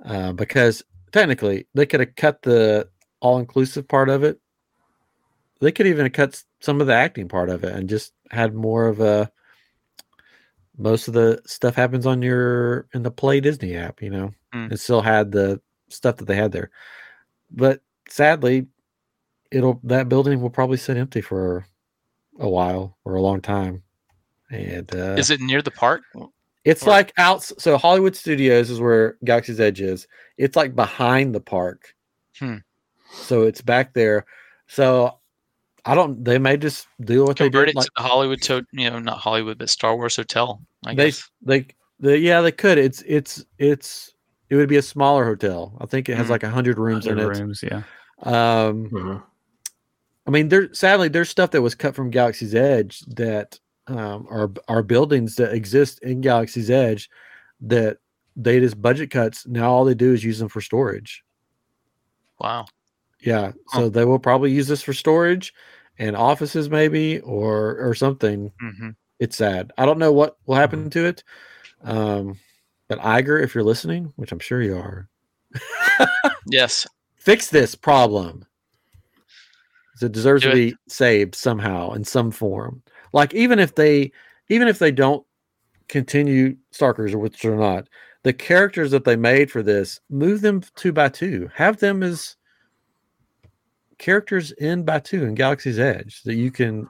uh, because technically they could have cut the all inclusive part of it. They could even have cut some of the acting part of it and just had more of a. Most of the stuff happens on your in the Play Disney app, you know, Mm. and still had the stuff that they had there. But sadly, it'll that building will probably sit empty for a while or a long time. And uh, Is it near the park? it's Or- like out. So Hollywood Studios is where Galaxy's Edge is. It's like behind the park. Hmm. So it's back there. So I don't. They may just do what Convert they it. Like to the Hollywood to you know, not Hollywood, but Star Wars Hotel, I they, guess. they, they, yeah, they could. It's, it's, it's. It would be a smaller hotel. I think it has Hmm. like a hundred rooms in it. rooms, yeah. Um, Mhm. I mean, there sadly there's stuff that was cut from Galaxy's Edge that um, are are buildings that exist in Galaxy's Edge that they just budget cuts. Now all they do is use them for storage. Wow. Yeah, so they will probably use this for storage and offices maybe or or something. hmm It's sad. I don't know what will happen to it. Um, but Iger, if you're listening, which I'm sure you are, Yes. [laughs] fix this problem. It deserves Do to it. be saved somehow in some form. Like even if they even if they don't continue Starkers or which they're not, the characters that they made for this, move them two by two. Have them as characters in by two in Galaxy's Edge that you can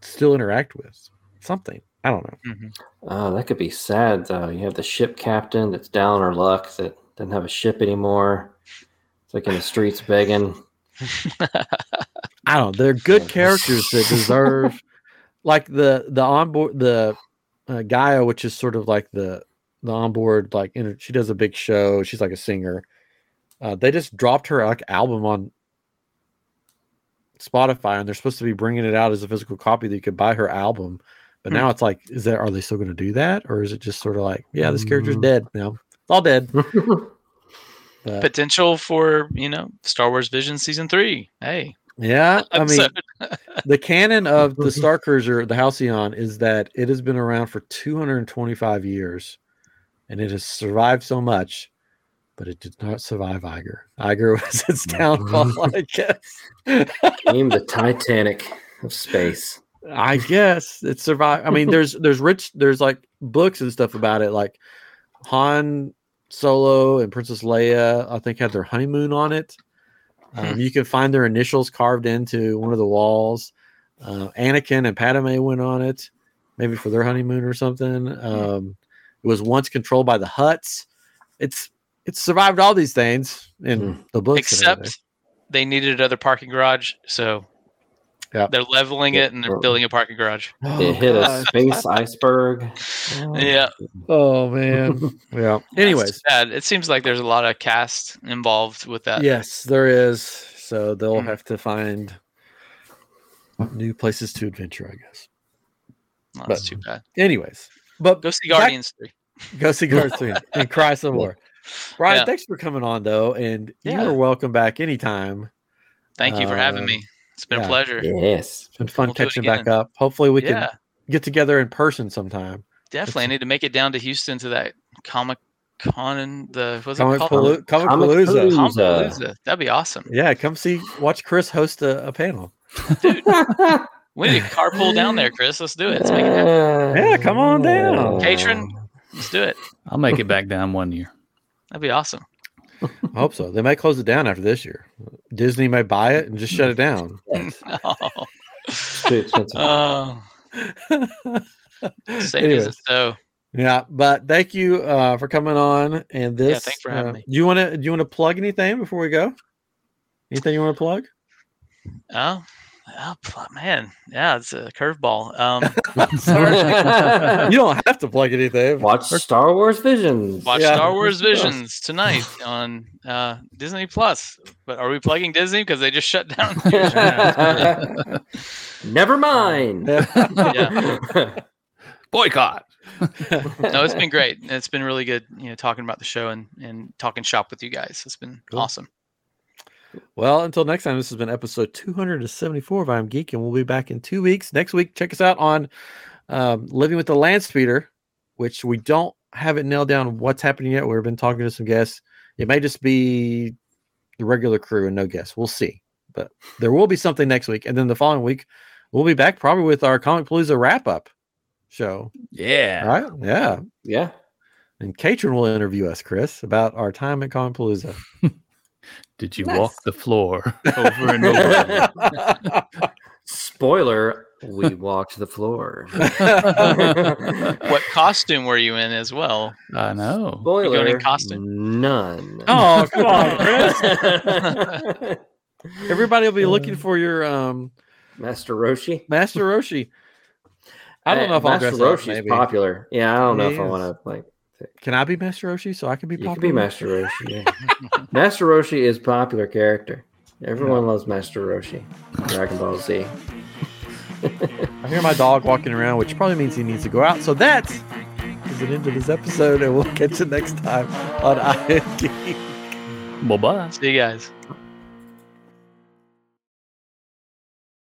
still interact with. Something. I don't know. hmm Oh, that could be sad though. You have the ship captain that's down or luck that doesn't have a ship anymore. It's like in the streets begging. [laughs] I don't. know. They're good characters that deserve, [laughs] like the the onboard the uh, Gaya, which is sort of like the the onboard like inter- she does a big show. She's like a singer. Uh, they just dropped her like album on Spotify, and they're supposed to be bringing it out as a physical copy that you could buy her album. But Hmm. now it's like, is that are they still going to do that, or is it just sort of like, yeah, this character's Mm. dead now? It's all dead. [laughs] But, Potential for you know Star Wars Vision season three. Hey, yeah, I mean, the canon [laughs] of the Star Cruiser, the Halcyon, is that it has been around for 225 years, and it has survived so much, but it did not survive Iger. Iger [laughs] was its mm-hmm. downfall, I guess. Name the Titanic of space. I guess it survived. I mean, there's there's rich there's like books and stuff about it, like Han Solo and Princess Leia. I think had their honeymoon on it. Um, you can find their initials carved into one of the walls. Uh, Anakin and Padme went on it, maybe for their honeymoon or something. Um, it was once controlled by the Hutts. It's it's survived all these things in Hmm. the books. except they needed another parking garage, so Yep. they're leveling it and they're building a parking garage. [gasps] It hit a space [laughs] iceberg. Yeah. Oh man. [laughs] yeah. Anyways, too bad. It seems like there's a lot of cast involved with that. yes, there is. So they'll Mm. have to find new places to adventure, I guess. Oh, that's but- too bad. Anyways, but Go see Back- Guardians 3. [laughs] go see Guardians 3 and cry some more. Bryon, Yeah. thanks for coming on though, and Yeah. you are welcome back anytime. Thank you for having Uh, me. It's been yeah. a pleasure. Yes. It's been fun We'll catching back up. Hopefully, we can get together in person sometime. definitely. I need to make it down to Houston to that Comic Con and the what's Comic, it called? Paloo- Comic Comic Palooza. Palooza. Comic-Palooza. That'd be awesome. Yeah, come see, watch Chris host a, a panel. Dude. [laughs] we need to carpool down there, Chris. Let's do it. Let's make it happen. Yeah, come on down. Catron? Let's do it. I'll make it back down one year. That'd be awesome. I hope so. They might close it down after this year. Disney might buy it and just shut it down. [laughs] Oh, It's too expensive. oh. Save Anyways. as so. Yeah, but thank you uh, for coming on. And this, thanks for having uh, me. Do you want to? Do you want to plug anything before we go? Anything you want to plug? Oh, oh, man. Yeah, it's a curveball. Um, [laughs] [laughs] [laughs] you don't have to plug anything. Watch Star Wars Visions. watch Yeah. Star Wars Visions tonight on uh, Disney Plus. But are we plugging Disney because they just shut down? Never mind. yeah. Boycott. No, it's been great. It's been really good. You know, talking about the show and and talking shop with you guys. It's been Cool. awesome. Well, until next time, this has been episode 274 of I'm Geek, and we'll be back in two weeks. Next week, check us out on um, Living with the Land Speeder, which we don't have it nailed down what's happening yet. We've been talking to some guests. It may just be the regular crew and no guests. We'll see. But there will be something next week. And then the following week, we'll be back probably with our Comicpalooza wrap up show. Yeah. Right? Yeah. yeah. And Catron will interview us, Chris, about our time at Comicpalooza. [laughs] Did you Nice. walk the floor [laughs] [laughs] over and over? Spoiler: We walked the floor. [laughs] What costume were you in as well? I know. Spoiler: in costume? None. oh, come on, Chris. Everybody will be looking for your um Master Roshi. Master Roshi. I don't know if I'll Master dress up. Roshi's Maybe. popular. Yeah, I don't know He if I want to like. Can I be Master Roshi so I can be popular? You popular? could be Master Roshi. Yeah. [laughs] Master Roshi is popular character. Everyone loves Master Roshi. Dragon Ball Z. I hear my dog walking around, which probably means he needs to go out. So that is an end of this episode, and we'll catch you next time on I Geek. Bye bye. See you guys.